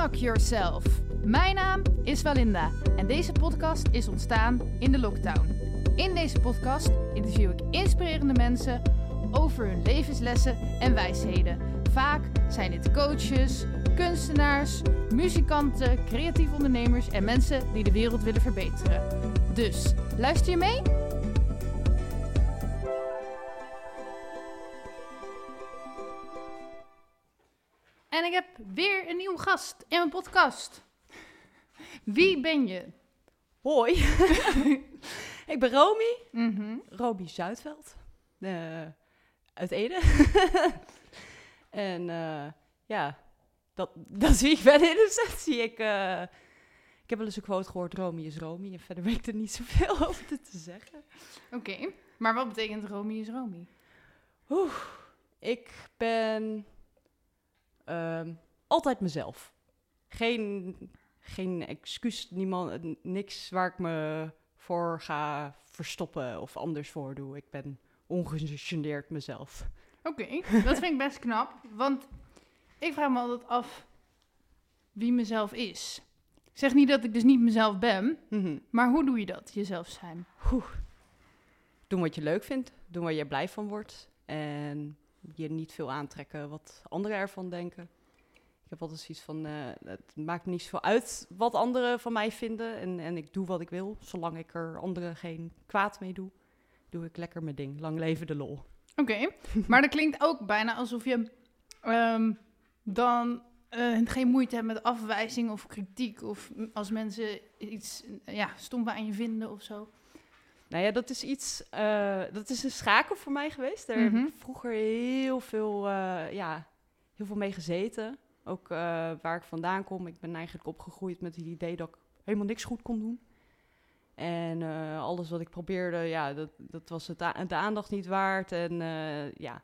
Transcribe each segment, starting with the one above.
Unlock Yourself. Mijn naam is Valinda en deze podcast is ontstaan in de lockdown. In deze podcast interview ik inspirerende mensen over hun levenslessen en wijsheden. Vaak zijn dit coaches, kunstenaars, muzikanten, creatieve ondernemers en mensen die de wereld willen verbeteren. Dus luister je mee? En ik heb weer een nieuwe gast in mijn podcast. Wie ben je? Hoi, ik ben Romy, Mhm. Romy Zuidveld, eh, uit Ede. en eh, ja, dat, dat zie ik ben in de sessie. Ik, eh, ik heb wel eens een quote gehoord, Romy is Romy. En verder weet ik er niet zoveel over te, te zeggen. Oké, maar wat betekent Romy is Romy? Oeh, ik ben ehm, altijd mezelf. Geen, geen excuus, niemand, niks waar ik me voor ga verstoppen of anders voor doe. Ik ben ongegeneerd mezelf. Oké, dat vind ik best knap, want ik vraag me altijd af wie mezelf is. Ik zeg niet dat ik dus niet mezelf ben, Mhm. maar hoe doe je dat, jezelf zijn? Doen wat je leuk vindt, doen waar je blij van wordt. En je niet veel aantrekken wat anderen ervan denken. Ik heb altijd zoiets van, eh, het maakt me niet zoveel uit wat anderen van mij vinden. En, en ik doe wat ik wil, zolang ik er anderen geen kwaad mee doe. Doe ik lekker mijn ding. Lang leven de lol. Oké, maar dat klinkt ook bijna alsof je ehm, dan eh, geen moeite hebt met afwijzing of kritiek. Of als mensen iets ja, stom aan je vinden of zo. Nou ja, dat is iets, eh, dat is een schakel voor mij geweest. Daar heb Mhm. ik vroeger heel veel, eh, ja, heel veel mee gezeten. Ook eh, waar ik vandaan kom. Ik ben eigenlijk opgegroeid met het idee dat ik helemaal niks goed kon doen. En alles wat ik probeerde, ja, dat, dat was het de aandacht niet waard. En ja.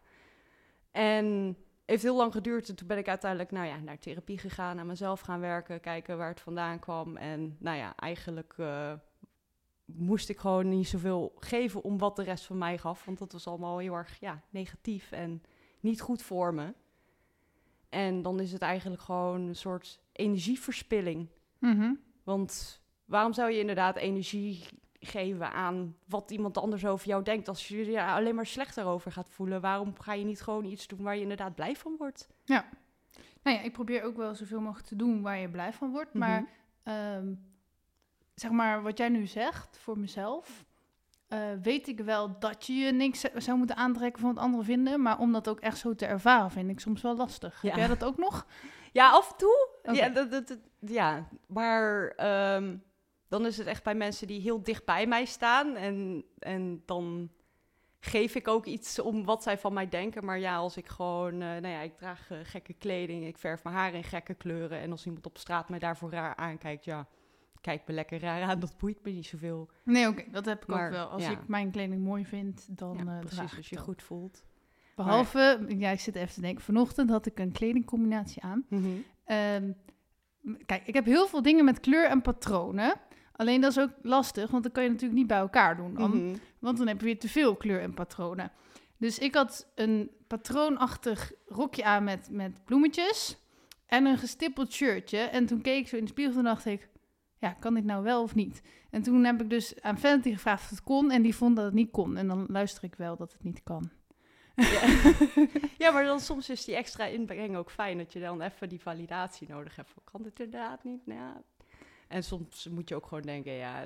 En heeft heel lang geduurd. En toen ben ik uiteindelijk nou ja, naar therapie gegaan, aan mezelf gaan werken, kijken waar het vandaan kwam. En nou ja, eigenlijk moest ik gewoon niet zoveel geven om wat de rest van mij gaf. Want dat was allemaal heel erg ja, negatief en niet goed voor me. En dan is het eigenlijk gewoon een soort energieverspilling. Mhm. Want waarom zou je inderdaad energie geven aan wat iemand anders over jou denkt? Als je je alleen maar slechter over gaat voelen, waarom ga je niet gewoon iets doen waar je inderdaad blij van wordt? Nou ja, ik probeer ook wel zoveel mogelijk te doen waar je blij van wordt. Maar Mhm. Zeg maar, wat jij nu zegt voor mezelf, eh, weet ik wel dat je je niks zou moeten aantrekken van wat anderen vinden. Maar om dat ook echt zo te ervaren, vind ik soms wel lastig. Ja. Heb jij dat ook nog? Ja, af en toe. Ja, dat, dat, dat- ja, maar ehm, dan is het echt bij mensen die heel dicht bij mij staan. En, en dan geef ik ook iets om wat zij van mij denken. Maar ja, als ik gewoon, eh, nou ja, ik draag eh, gekke kleding, ik verf mijn haar in gekke kleuren. En als iemand op straat mij daarvoor raar aankijkt, ja, kijk me lekker raar aan. Dat boeit me niet zoveel. Nee, oké, dat heb ik ook wel. Als ja. ik mijn kleding mooi vind, dan Ja, eh precies, als je dat. goed voelt. Behalve, ja, ik zit even te denken, vanochtend had ik een kledingcombinatie aan. Ehm, kijk, ik heb heel veel dingen met kleur en patronen. Alleen dat is ook lastig, want dan kan je natuurlijk niet bij elkaar doen. dan. Mhm. Want dan heb je weer te veel kleur en patronen. Dus ik had een patroonachtig rokje aan met, met bloemetjes en een gestippeld shirtje. En toen keek ik zo in de spiegel en dacht ik, ja, kan dit nou wel of niet? En toen heb ik dus aan Vanity gevraagd of het kon en die vond dat het niet kon. En dan luister ik wel dat het niet kan. Ja. ja, maar dan soms is die extra inbreng ook fijn dat je dan even die validatie nodig hebt. Kan dit inderdaad niet? Nou ja. En soms moet je ook gewoon denken, ja,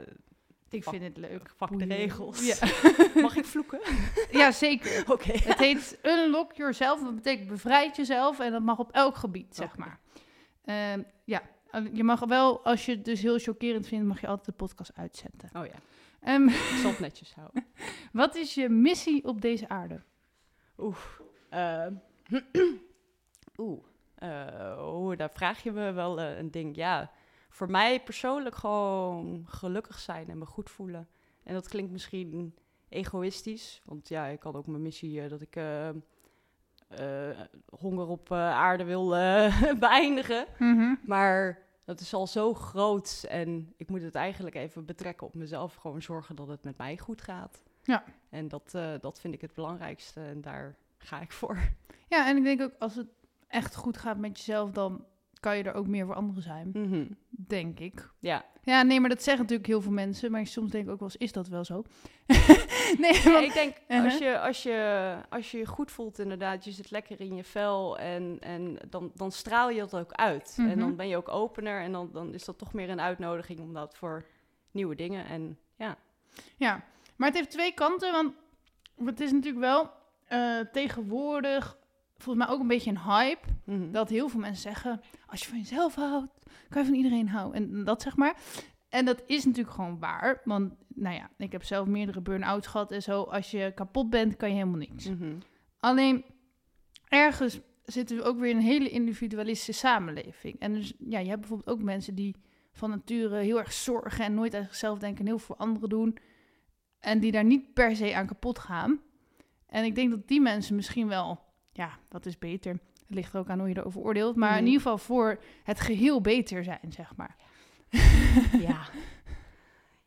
Ik vind het leuk. fuck de regels. Ja, Mag ik vloeken? ja zeker. Oké. Het heet unlock yourself. Dat betekent bevrijd jezelf. En dat mag op elk gebied, zeg maar. Ehm, ja, je mag wel, als je het dus heel chockerend vindt, mag je altijd de podcast uitzetten. Oh ja, Ehm, ik zal het netjes houden. wat is je missie op deze aarde? Oeh. ehm, Oeh. Eh, oeh, daar vraag je me wel eh, een ding. Ja, voor mij persoonlijk gewoon gelukkig zijn en me goed voelen. En dat klinkt misschien egoïstisch. Want ja, ik had ook mijn missie eh, dat ik honger op eh, aarde wil eh, beëindigen. Maar dat is al zo groot en ik moet het eigenlijk even betrekken op mezelf. Gewoon zorgen dat het met mij goed gaat. Ja. En dat, eh, dat vind ik het belangrijkste en daar ga ik voor. Ja, en ik denk ook als het echt goed gaat met jezelf, dan kan je er ook meer voor anderen zijn, Mhm. denk ik. Ja. Ja, nee, maar dat zeggen natuurlijk heel veel mensen. Maar soms denk ik ook wel eens, is dat wel zo? nee, Ja, want- ik denk, Uh-huh. als, je, als, je, als je je goed voelt inderdaad, je zit lekker in je vel en, en dan, dan straal je dat ook uit. En Mhm. dan ben je ook opener en dan, dan is dat toch meer een uitnodiging om dat voor nieuwe dingen. En ja, Ja, maar het heeft twee kanten. Want het is natuurlijk wel eh, tegenwoordig volgens mij ook een beetje een hype. Mhm. Dat heel veel mensen zeggen, als je van jezelf houdt, kan je van iedereen houden. En dat zeg maar. En dat is natuurlijk gewoon waar. Want nou ja, ik heb zelf meerdere burn-outs gehad en zo. Als je kapot bent, kan je helemaal niks. Mhm. Alleen ergens zitten we ook weer in een hele individualistische samenleving. En dus ja, je hebt bijvoorbeeld ook mensen die van nature heel erg zorgen en nooit aan zichzelf denken en heel veel voor anderen doen. En die daar niet per se aan kapot gaan. En ik denk dat die mensen misschien wel, ja, dat is beter. Het ligt er ook aan hoe je erover oordeelt. Maar in ieder geval voor het geheel beter zijn, zeg maar. ja.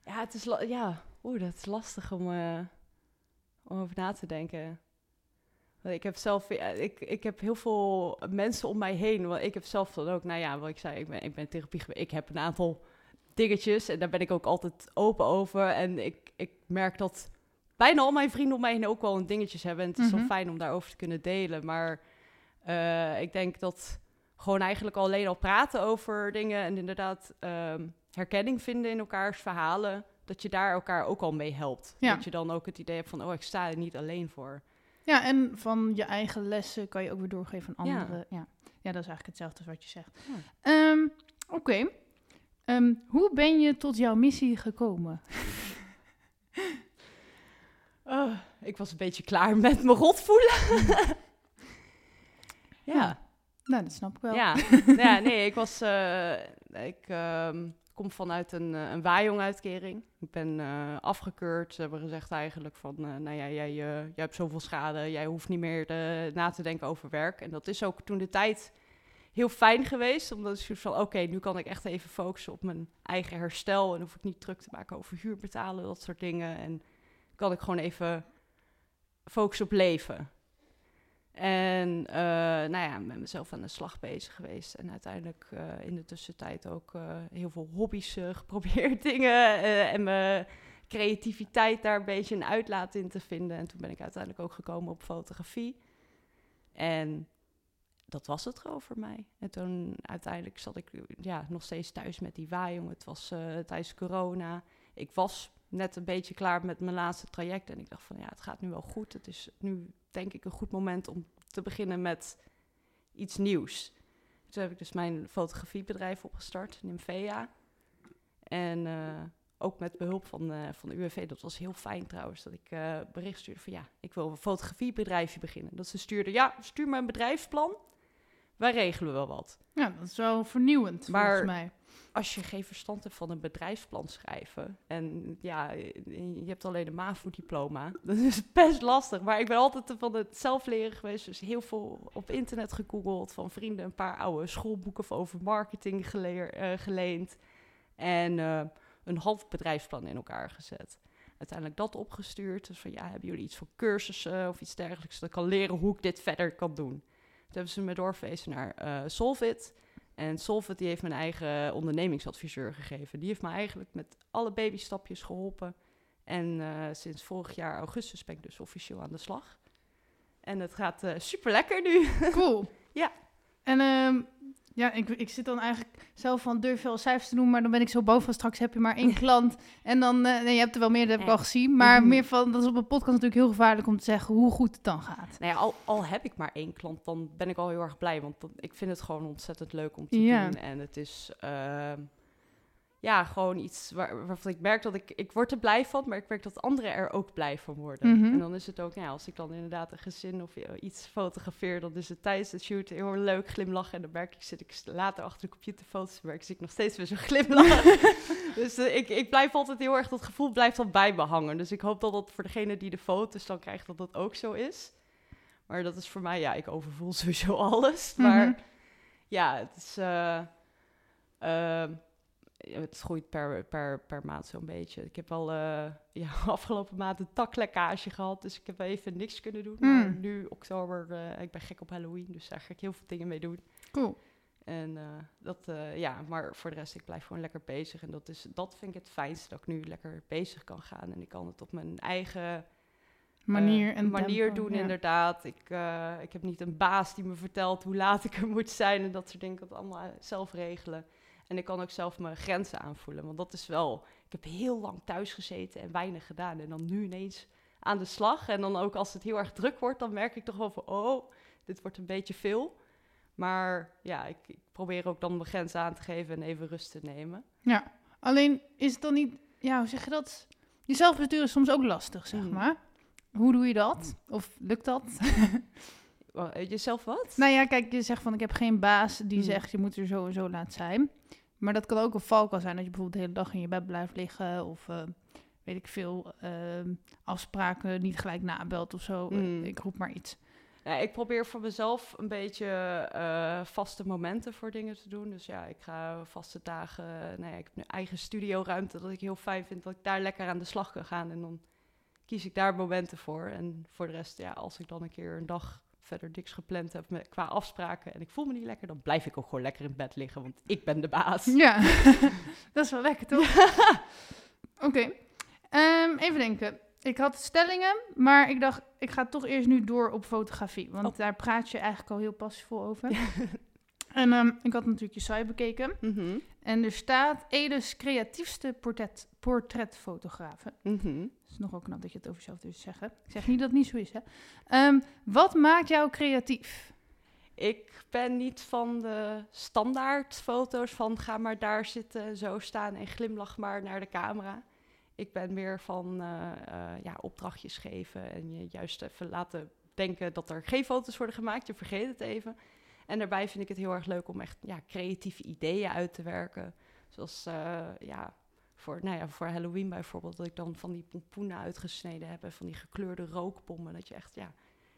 Ja, het is, ja. Oeh, dat is lastig om, eh, om over na te denken. Want Ik heb zelf, ja, ik, ik heb heel veel mensen om mij heen. Want ik heb zelf dan ook, nou ja, wat ik zei, ik ben, ik ben therapie. Ik heb een aantal dingetjes en daar ben ik ook altijd open over. En ik, ik merk dat bijna al mijn vrienden om mij heen ook wel een dingetjes hebben. En het is Mhm. wel fijn om daarover te kunnen delen. Maar eh, ik denk dat gewoon eigenlijk alleen al praten over dingen en inderdaad ehm, herkenning vinden in elkaars verhalen, dat je daar elkaar ook al mee helpt. Ja. Dat je dan ook het idee hebt van, oh, ik sta er niet alleen voor. Ja, en van je eigen lessen kan je ook weer doorgeven aan anderen. Ja, ja. dat is eigenlijk hetzelfde als wat je zegt. Ja. Ehm, Oké. Ehm, hoe ben je tot jouw missie gekomen? Oh, ik was een beetje klaar met me rot voelen. ja. Nou, dat snap ik wel. Ja. ja, nee, ik was. eh, ik ehm, kom vanuit een, eh, een waaijong-uitkering. Ik ben eh, afgekeurd. Ze hebben gezegd eigenlijk van, nou ja, jij, jij hebt zoveel schade, jij hoeft niet meer na te denken over werk. En dat is ook toen de tijd heel fijn geweest, omdat ik van, oké, nu kan ik echt even focussen op mijn eigen herstel en hoef ik niet druk te maken over huur betalen, dat soort dingen. En kan ik gewoon even focussen op leven. En eh, nou ja, met mezelf aan de slag bezig geweest. En uiteindelijk eh, in de tussentijd ook eh, heel veel hobby's geprobeerd, dingen. en mijn creativiteit daar een beetje een uitlaat in te vinden. En toen ben ik uiteindelijk ook gekomen op fotografie. En dat was het gewoon voor mij. En toen uiteindelijk zat ik ja, nog steeds thuis met die waaijong. Het was tijdens corona. Ik was net een beetje klaar met mijn laatste traject. En ik dacht van ja, het gaat nu wel goed. Het is nu denk ik een goed moment om te beginnen met iets nieuws. Toen heb ik dus mijn fotografiebedrijf opgestart, Nymphea. En eh, ook met behulp van, eh, van de UWV, dat was heel fijn trouwens, dat ik eh, bericht stuurde van ja, ik wil een fotografiebedrijfje beginnen. Dat ze stuurden, ja, stuur me een bedrijfsplan, wij regelen wel wat. Ja, dat is wel vernieuwend Maar- volgens mij. Als je geen verstand hebt van een bedrijfsplan schrijven en ja, je hebt alleen een MAVO-diploma, dan is best lastig. Maar ik ben altijd van het zelf leren geweest, dus heel veel op internet gegoogeld, van vrienden een paar oude schoolboeken over marketing geleer, eh, geleend en eh, een half bedrijfsplan in elkaar gezet. Uiteindelijk dat opgestuurd, dus van ja, hebben jullie iets voor cursussen of iets dergelijks, dat ik kan leren hoe ik dit verder kan doen. Toen hebben ze me doorverwezen naar eh Solvit. En Solvit die heeft mijn eigen ondernemingsadviseur gegeven. Die heeft me eigenlijk met alle babystapjes geholpen. En eh, sinds vorig jaar augustus ben ik dus officieel aan de slag. En het gaat eh super lekker nu. Cool. Ja. En ehm, ja, ik, ik zit dan eigenlijk zelf van durf veel cijfers te noemen, maar dan ben ik zo boven van straks heb je maar één klant. En dan, eh, nee, je hebt er wel meer, dat heb ik al gezien. Maar Mhm. meer van, dat is op een podcast natuurlijk heel gevaarlijk om te zeggen hoe goed het dan gaat. Nou ja, al, al heb ik maar één klant, dan ben ik al heel erg blij. Want ik vind het gewoon ontzettend leuk om te Ja. doen. En het is ehm, ja, gewoon iets waar, waarvan ik merk dat ik... Ik word er blij van, maar ik merk dat anderen er ook blij van worden. Mhm. En dan is het ook, nou ja, als ik dan inderdaad een gezin of eh, iets fotografeer... dan is het tijdens de shoot heel leuk glimlachen. En dan merk ik, zit ik later achter de computer foto's te zie ik nog steeds weer zo'n glimlach. dus eh, ik, ik blijf altijd heel erg... Dat gevoel blijft dan bij me hangen. Dus ik hoop dat dat voor degene die de foto's dan krijgt... dat dat ook zo is. Maar dat is voor mij, ja, ik overvoel sowieso alles. Maar Mhm. ja, het is. ja, het groeit per, per, per maand zo'n beetje. Ik heb al eh, ja, afgelopen maand een taklekkage gehad, dus ik heb even niks kunnen doen. Maar Mm. nu, oktober, eh, ik ben gek op Halloween, dus daar ga ik heel veel dingen mee doen. Cool. En eh, dat, ja, maar voor de rest, ik blijf gewoon lekker bezig. En dat, is, dat vind ik het fijnste, dat ik nu lekker bezig kan gaan. En ik kan het op mijn eigen Manier en manier tempo, doen, ja. inderdaad. Ik, ik heb niet een baas die me vertelt hoe laat ik er moet zijn en dat soort dingen. Ik kan het allemaal zelf regelen. En ik kan ook zelf mijn grenzen aanvoelen. Want dat is wel. Ik heb heel lang thuis gezeten en weinig gedaan. En dan nu ineens aan de slag. En dan ook als het heel erg druk wordt, dan merk ik toch wel van: oh, dit wordt een beetje veel. Maar ja, ik, ik probeer ook dan mijn grenzen aan te geven en even rust te nemen. Ja, alleen is het dan niet, ja, hoe zeg je dat? Je zelfbestuur is soms ook lastig, zeg Mm. maar. Hoe doe je dat? Of lukt dat? Eh, Jezelf wat? nou ja, kijk, je zegt van ik heb geen baas die Mm. zegt je moet er zo en zo laten zijn. Maar dat kan ook een valkuil zijn dat je bijvoorbeeld de hele dag in je bed blijft liggen of eh, weet ik veel, ehm, afspraken niet gelijk nabelt of zo. Mm. Ik roep maar iets. Ja, ik probeer voor mezelf een beetje eh, vaste momenten voor dingen te doen. Dus ja, ik ga vaste dagen. Nou ja, ik heb nu eigen studioruimte dat ik heel fijn vind dat ik daar lekker aan de slag kan gaan. En dan kies ik daar momenten voor. En voor de rest, ja, als ik dan een keer een dag verder niks gepland heb met, qua afspraken en ik voel me niet lekker, dan blijf ik ook gewoon lekker in bed liggen, want ik ben de baas. Ja, dat is wel lekker toch? Oké, Ehm, even denken. Ik had stellingen, maar ik dacht, ik ga toch eerst nu door op fotografie. Want Oh. daar praat je eigenlijk al heel passievol over. en ehm, ik had natuurlijk je site bekeken. Mhm, En er staat Edes creatiefste portret, portretfotografen. mhm. Is nogal knap dat je het over jezelf durft zeggen. Ik zeg niet dat het niet zo is, hè. Ehm, wat maakt jou creatief? Ik ben niet van de standaard foto's van ga maar daar zitten, zo staan en glimlach maar naar de camera. Ik ben meer van eh, eh, ja, opdrachtjes geven en je juist even laten denken dat er geen foto's worden gemaakt. Je vergeet het even. En daarbij vind ik het heel erg leuk om echt ja, creatieve ideeën uit te werken. Zoals eh, ja, voor, nou ja, voor Halloween bijvoorbeeld, dat ik dan van die pompoenen uitgesneden heb en van die gekleurde rookbommen. Dat je echt ja,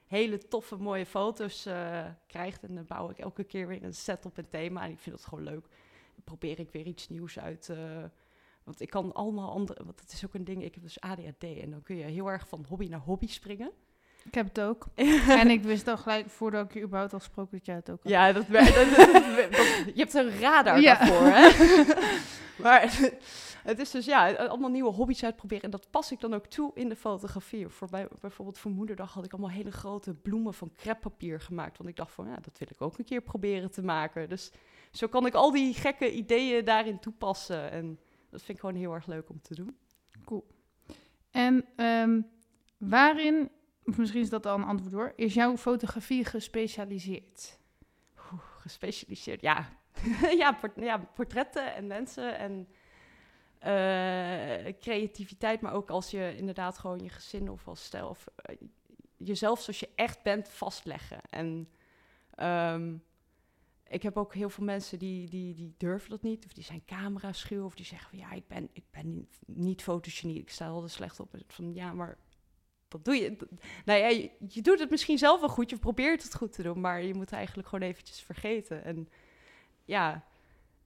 hele toffe, mooie foto's eh, krijgt. En dan bouw ik elke keer weer een set op een thema. En ik vind dat gewoon leuk. Dan probeer ik weer iets nieuws uit. eh, want ik kan allemaal andere. Want het is ook een ding. Ik heb dus ADHD. En dan kun je heel erg van hobby naar hobby springen. Ik heb het ook. en ik wist al gelijk, voordat ik je überhaupt had gesproken, dat jij het ook had. Ja, dat, wer- dat, dat- dat- dat- je hebt een radar Ja. daarvoor, hè? maar het is dus ja, allemaal nieuwe hobby's uitproberen. En dat pas ik dan ook toe in de fotografie. Voor bij, bijvoorbeeld voor moederdag had ik allemaal hele grote bloemen van creppapier gemaakt. Want ik dacht van, ja, dat wil ik ook een keer proberen te maken. Dus zo kan ik al die gekke ideeën daarin toepassen. En dat vind ik gewoon heel erg leuk om te doen. En ehm, waarin, of misschien is dat al een antwoord hoor, is jouw fotografie gespecialiseerd? Oeh, gespecialiseerd. Ja. ja, port- ja, portretten en mensen en eh, creativiteit, maar ook als je inderdaad gewoon je gezin of als stijl of eh, jezelf zoals je echt bent vastleggen. En ehm, ik heb ook heel veel mensen die, die, die durven dat niet, of die zijn camera schuw, of die zeggen van ja, ik ben, ik ben niet, niet ik sta altijd slecht op. Van ja, maar wat doe je? Nou ja, je, je doet het misschien zelf wel goed, je probeert het goed te doen, maar je moet eigenlijk gewoon eventjes vergeten. En ja,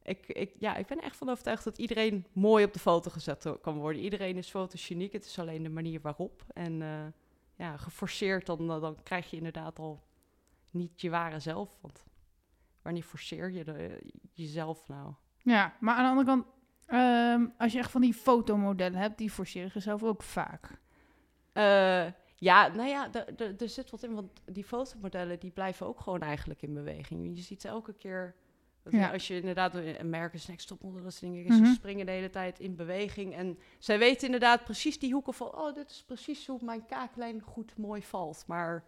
ik, ik, ja, ik ben echt van overtuigd dat iedereen mooi op de foto gezet kan worden. Iedereen is fotogeniek, het is alleen de manier waarop. En eh, ja, geforceerd, dan, dan krijg je inderdaad al niet je ware zelf. Want wanneer forceer je de, jezelf nou? Ja, maar aan de andere kant, ehm, als je echt van die fotomodellen hebt, die forceren zichzelf ook vaak. Eh, ja, nou ja, er zit wat in, want die fotomodellen die blijven ook gewoon eigenlijk in beweging. Je ziet ze elke keer, Ja. als je inderdaad een merken next topmodel, dat soort dingen, Mhm. ze springen de hele tijd in beweging. En zij weten inderdaad precies die hoeken van, oh, dit is precies hoe mijn kaaklijn goed mooi valt. Maar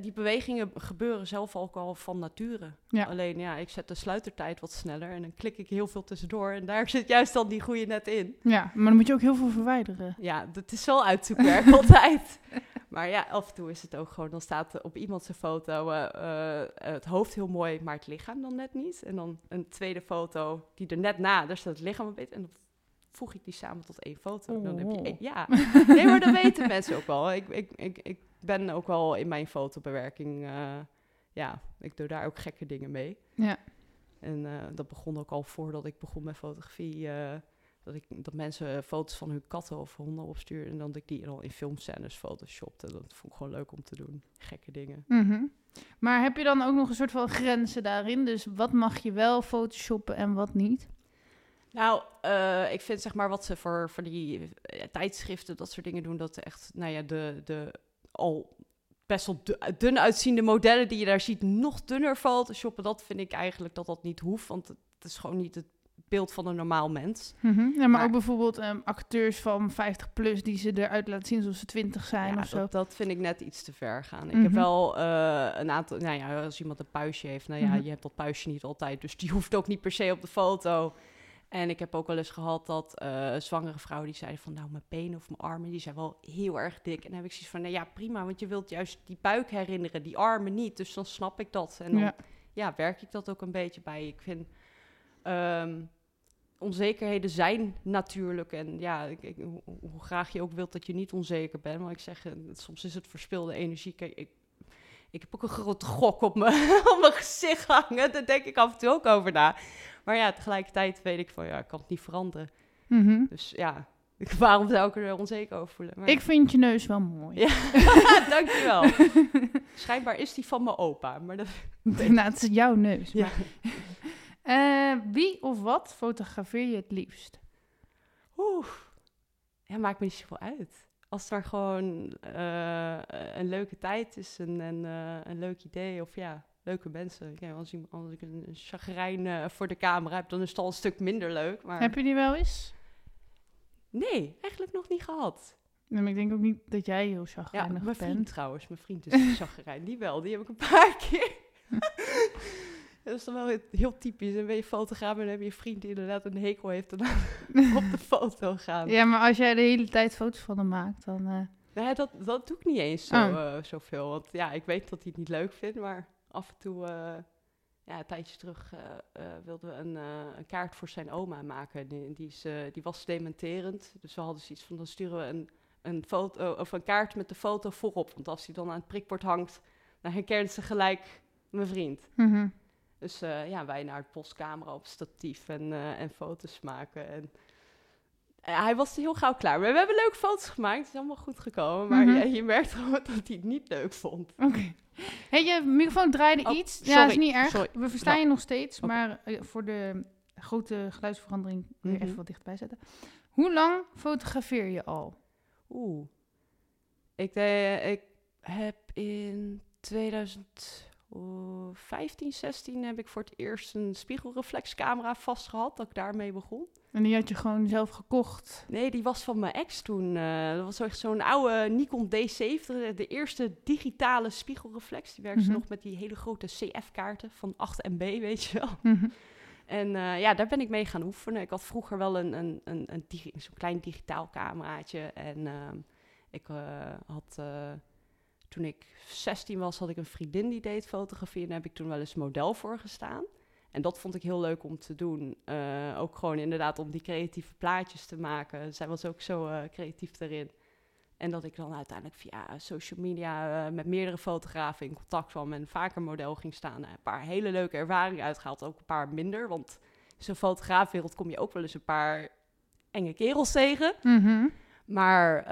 die bewegingen gebeuren zelf ook al van nature. Ja. Alleen ja, ik zet de sluitertijd wat sneller en dan klik ik heel veel tussendoor. En daar zit juist dan die goede net in. Ja, maar dan moet je ook heel veel verwijderen. Ja, dat is wel uitzoekwerk altijd. Maar ja, af en toe is het ook gewoon, dan staat er op iemand zijn foto eh, eh, het hoofd heel mooi, maar het lichaam dan net niet. En dan een tweede foto die er net na, daar staat het lichaam een beetje. En dan voeg ik die samen tot één foto. Dan heb je, Oh. één- ja, nee, maar dat weten mensen ook wel. Ik, ik, ik, ik ben ook wel in mijn fotobewerking, eh, ja, ik doe daar ook gekke dingen mee. Ja. En eh, dat begon ook al voordat ik begon met fotografie. eh, dat, ik, dat mensen foto's van hun katten of honden opsturen en dat ik die dan in filmscènes photoshopte. Dat vond ik gewoon leuk om te doen. Gekke dingen. Mhm. Maar heb je dan ook nog een soort van grenzen daarin? Dus wat mag je wel photoshoppen en wat niet? Nou, ik vind zeg maar wat ze voor, voor die tijdschriften, dat soort dingen doen, dat echt, nou ja, de, de al best wel du- dun uitziende modellen die je daar ziet, nog dunner photoshoppen. Dat vind ik eigenlijk dat dat niet hoeft, want het is gewoon niet het beeld van een normaal mens. Mhm. Ja, maar, Maar- ook bijvoorbeeld ehm, acteurs van 50 plus die ze eruit laten zien alsof ze 20 zijn Ja, of zo. dat, dat vind ik net iets te ver gaan. Ik Mhm. heb wel eh, een aantal, nou ja, als iemand een puistje heeft, nou ja, Mhm. je hebt dat puistje niet altijd, dus die hoeft ook niet per se op de foto. En ik heb ook wel eens gehad dat eh, zwangere vrouwen die zeiden van, nou, mijn benen of mijn armen, die zijn wel heel erg dik. En dan heb ik zoiets van, nou ja, prima, want je wilt juist die buik herinneren, die armen niet. Dus dan snap ik dat. En dan Ja. ja, werk ik dat ook een beetje bij. Ik vind ehm, onzekerheden zijn natuurlijk. En ja, ik, ik- hoe, graag je ook wilt dat je niet onzeker bent. Maar ik zeg, eh, soms is het verspilde energie. Kijk, ik, ik heb ook een grote gok op mijn, op mijn gezicht hangen. Daar denk ik af en toe ook over na. Maar ja, tegelijkertijd weet ik van, ja, ik kan het niet veranderen. Mhm. Dus ja, waarom zou ik er onzeker over voelen? Maar, Ik vind je neus wel mooi. Ja. Dankjewel. Schijnbaar is die van mijn opa. Maar dat, nou, het is jouw neus. ja. Eh, wie of wat fotografeer je het liefst? Oeh. Ja, maakt me niet zoveel uit. Als het maar gewoon eh, een leuke tijd is en, en eh, een leuk idee of ja, leuke mensen. Ja, als, iemand, als ik een chagrijn eh, voor de camera heb, dan is het al een stuk minder leuk. Maar Heb je die wel eens? nee, eigenlijk nog niet gehad. Nee, maar ik denk ook niet dat jij heel Ja, chagrijnig mijn vriend bent. trouwens. Mijn vriend is een chagrijn. Die wel, die heb ik een paar keer. Dat is dan wel heel, typisch. Dan ben je fotograaf en dan heb je een vriend die inderdaad een hekel heeft en dan op de foto gaan. Ja, maar als jij de hele tijd foto's van hem maakt, dan... eh, Nee, dat, dat doe ik niet eens zo, Oh. eh, zoveel. Want ja, ik weet dat hij het niet leuk vindt, maar af en toe, eh, ja, een tijdje terug eh, eh, wilden we een, een kaart voor zijn oma maken. Die, die, is, die was dementerend, dus we hadden zoiets van, dan sturen we een, een, foto, of een kaart met de foto voorop. Want als die dan aan het prikbord hangt, dan herkent ze gelijk mijn vriend. mhm. Dus ja, wij naar het postcamera op statief en, en foto's maken. En, eh, hij was heel gauw klaar. Maar we hebben leuke foto's gemaakt. Het is allemaal goed gekomen. Maar Mhm. ja, je merkt gewoon dat hij het niet leuk vond. Oké. Hey, je microfoon draaide Oh, iets. Ja, sorry, is niet erg. sorry. We verstaan Nou, je nog steeds, maar eh, voor de grote geluidsverandering weer Mhm. even wat dichtbij zetten. Hoe lang fotografeer je al? Oeh. Ik, de, ik heb in 2015, 16 heb ik voor het eerst een spiegelreflexcamera vastgehad. Dat ik daarmee begon. En die had je gewoon zelf gekocht. Nee, die was van mijn ex toen. eh, dat was echt zo'n oude Nikon D70, de eerste digitale spiegelreflex. Die werkte Mhm. nog met die hele grote CF-kaarten van 8 MB, weet je wel. Mhm. En eh, ja, daar ben ik mee gaan oefenen. Ik had vroeger wel een, een, een, een zo'n klein digitaal cameraatje. En ehm, ik eh, had, toen ik 16 was, had ik een vriendin die deed fotografie. En daar heb ik toen wel eens model voor gestaan. En dat vond ik heel leuk om te doen. Eh, ook gewoon inderdaad om die creatieve plaatjes te maken. Zij was ook zo eh, creatief daarin. En dat ik dan uiteindelijk via social media eh, met meerdere fotografen in contact kwam en vaker model ging staan. een paar hele leuke ervaringen uitgehaald, ook een paar minder. Want in zo'n fotograafwereld kom je ook wel eens een paar enge kerels tegen. Mhm. Maar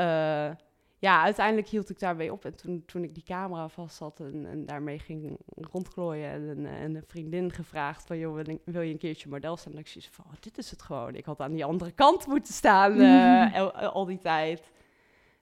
ja, uiteindelijk hield ik daarmee op. En toen, toen ik die camera vast had en, en daarmee ging rondklooien en, een- en een vriendin gevraagd van, joh, wil, je een keertje model staan? En ik zoiets van, oh, dit is het gewoon. Ik had aan die andere kant moeten staan eh, al, al die tijd.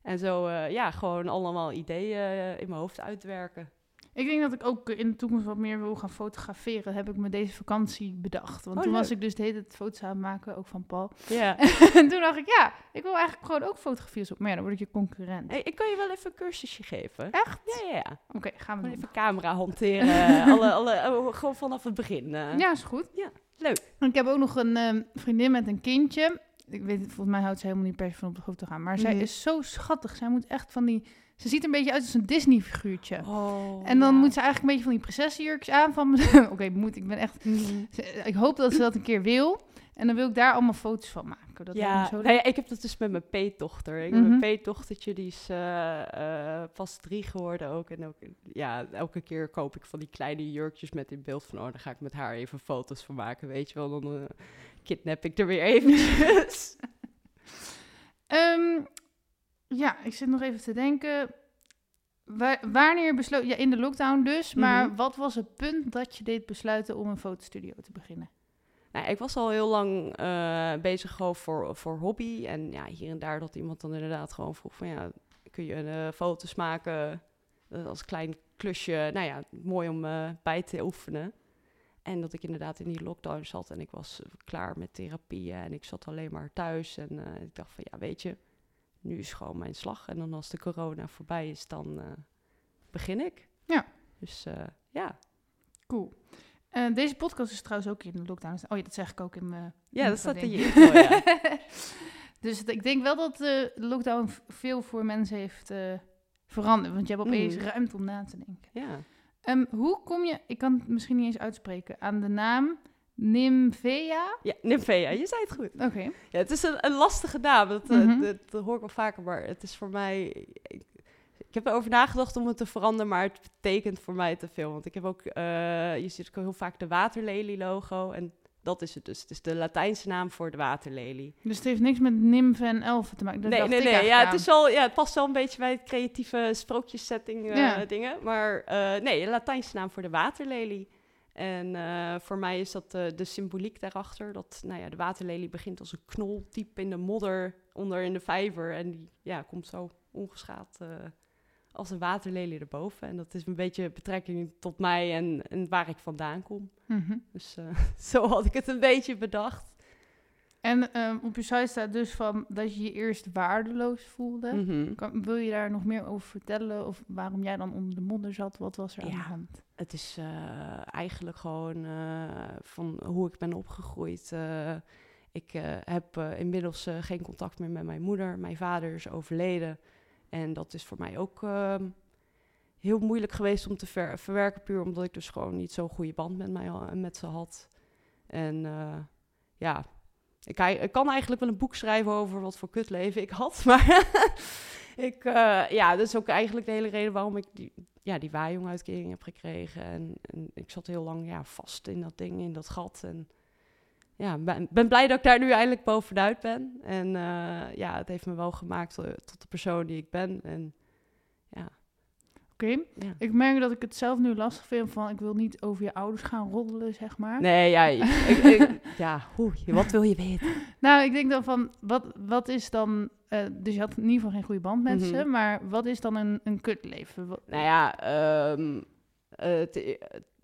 En zo, eh, ja, gewoon allemaal ideeën eh, in mijn hoofd uitwerken. Ik denk dat ik ook in de toekomst wat meer wil gaan fotograferen. Heb ik me deze vakantie bedacht. Want Oh, toen was ik dus de hele tijd foto's aan het maken, ook van Paul. Ja. en toen dacht ik, ja, ik wil eigenlijk gewoon ook fotografie op. Maar ja, dan word ik je concurrent. Hey, ik kan je wel even een cursusje geven. Echt? Ja, ja, ja. Oké, gaan we doen. even camera hanteren. alle, alle, oh, gewoon vanaf het begin. eh. Ja, is goed. Ja, leuk. En Ik heb ook nog een ehm, vriendin met een kindje. Ik weet, volgens mij houdt ze helemaal niet per se van op de foto gaan. Maar zij Mhm. is zo schattig. Zij moet echt van die Ze ziet er een beetje uit als een Disney-figuurtje. Oh, En dan ja. moet ze eigenlijk een beetje van die prinsessenjurkjes aan. Van, oké, moet ik ben echt. Mhm. Ik hoop dat ze dat een keer wil. En dan wil ik daar allemaal foto's van maken. Dat Ja, zo nou ja, ik heb dat dus met mijn peetdochter. Ik Mhm. Mijn peetdochtertje die is eh, eh, pas drie geworden ook. En ook, ja, elke keer koop ik van die kleine jurkjes met in beeld van... oh, dan ga ik met haar even foto's van maken, weet je wel. Dan eh, kidnap ik er weer eventjes. Ehm, ja, ik zit nog even te denken. Wa- wanneer besloot je in de lockdown dus? Maar Mhm. wat was het punt dat je deed besluiten om een fotostudio te beginnen? nou, ik was al heel lang eh, bezig gewoon voor, voor hobby. En ja, hier en daar dat iemand dan inderdaad gewoon vroeg van... ja, kun je eh, foto's maken als klein klusje? Nou ja, mooi om eh, bij te oefenen. En dat ik inderdaad in die lockdown zat en ik was klaar met therapieën en ik zat alleen maar thuis. En ik dacht van ja, weet je, nu is gewoon mijn slag. En dan als de corona voorbij is, dan eh, begin ik. Ja. Dus eh, ja. Cool. Eh, deze podcast is trouwens ook in de lockdown. Oh ja, dat zeg ik ook in mijn... Ja, dat staat in je ja. dus ik denk wel dat de lockdown veel voor mensen heeft veranderd. Want je hebt opeens Mhm. ruimte om na te denken. ja. Ehm, hoe kom je, ik kan het misschien niet eens uitspreken, aan de naam Nymphea? Ja, Nymphea, je zei het goed. Oké. Ja, het is een, een lastige naam, dat, eh, Mhm. dat, dat hoor ik wel vaker, maar het is voor mij... Ik, ik heb erover nagedacht om het te veranderen, maar het betekent voor mij te veel. Want ik heb ook, eh, je ziet ook heel vaak de waterlelie-logo en dat is het dus. Het is de Latijnse naam voor de waterlelie. Dus het heeft niks met nimfen en elfen te maken. Dat nee, nee, nee. Ja, het, is wel, ja, het past wel een beetje bij het creatieve sprookjessetting Ja. dingen. Maar nee, de Latijnse naam voor de waterlelie. En eh, voor mij is dat eh, de symboliek daarachter. Dat nou ja, de waterlelie begint als een knol diep in de modder onder in de vijver. En die ja, komt zo ongeschaad eh, als een waterlelie erboven. En dat is een beetje betrekking tot mij en, en waar ik vandaan kom. Mhm. Dus zo had ik het een beetje bedacht. En ehm, op je site staat dus van dat je je eerst waardeloos voelde. Mhm. Kan, wil je daar nog meer over vertellen? Of waarom jij dan onder de modder zat? Wat was er aan de hand? Het is eh, eigenlijk gewoon eh, van hoe ik ben opgegroeid. Eh, ik heb inmiddels geen contact meer met mijn moeder. Mijn vader is overleden. En dat is voor mij ook ehm, heel moeilijk geweest om te ver- verwerken. Puur omdat ik dus gewoon niet zo'n goede band met, mij, met ze had. En ja, ik, ik kan eigenlijk wel een boek schrijven over wat voor kutleven ik had. Maar ik, eh, ja, dat is ook eigenlijk de hele reden waarom ik die, ja, die waaijong-uitkering heb gekregen. En, en ik zat heel lang ja, vast in dat ding, in dat gat. En ja, ben, ben blij dat ik daar nu eindelijk bovenuit ben. En eh, ja, het heeft me wel gemaakt eh, tot de persoon die ik ben. En ja, Oké. ja. Ik merk dat ik het zelf nu lastig vind van ik wil niet over je ouders gaan roddelen, zeg maar. Nee, ja, ik, ik- ja hoe, wat wil je weten? Nou, ik denk dan van, wat, wat is dan... eh, dus je had in ieder geval geen goede band met Mhm. ze, maar wat is dan een, een kutleven? Wat- Nou ja, ehm, eh, het,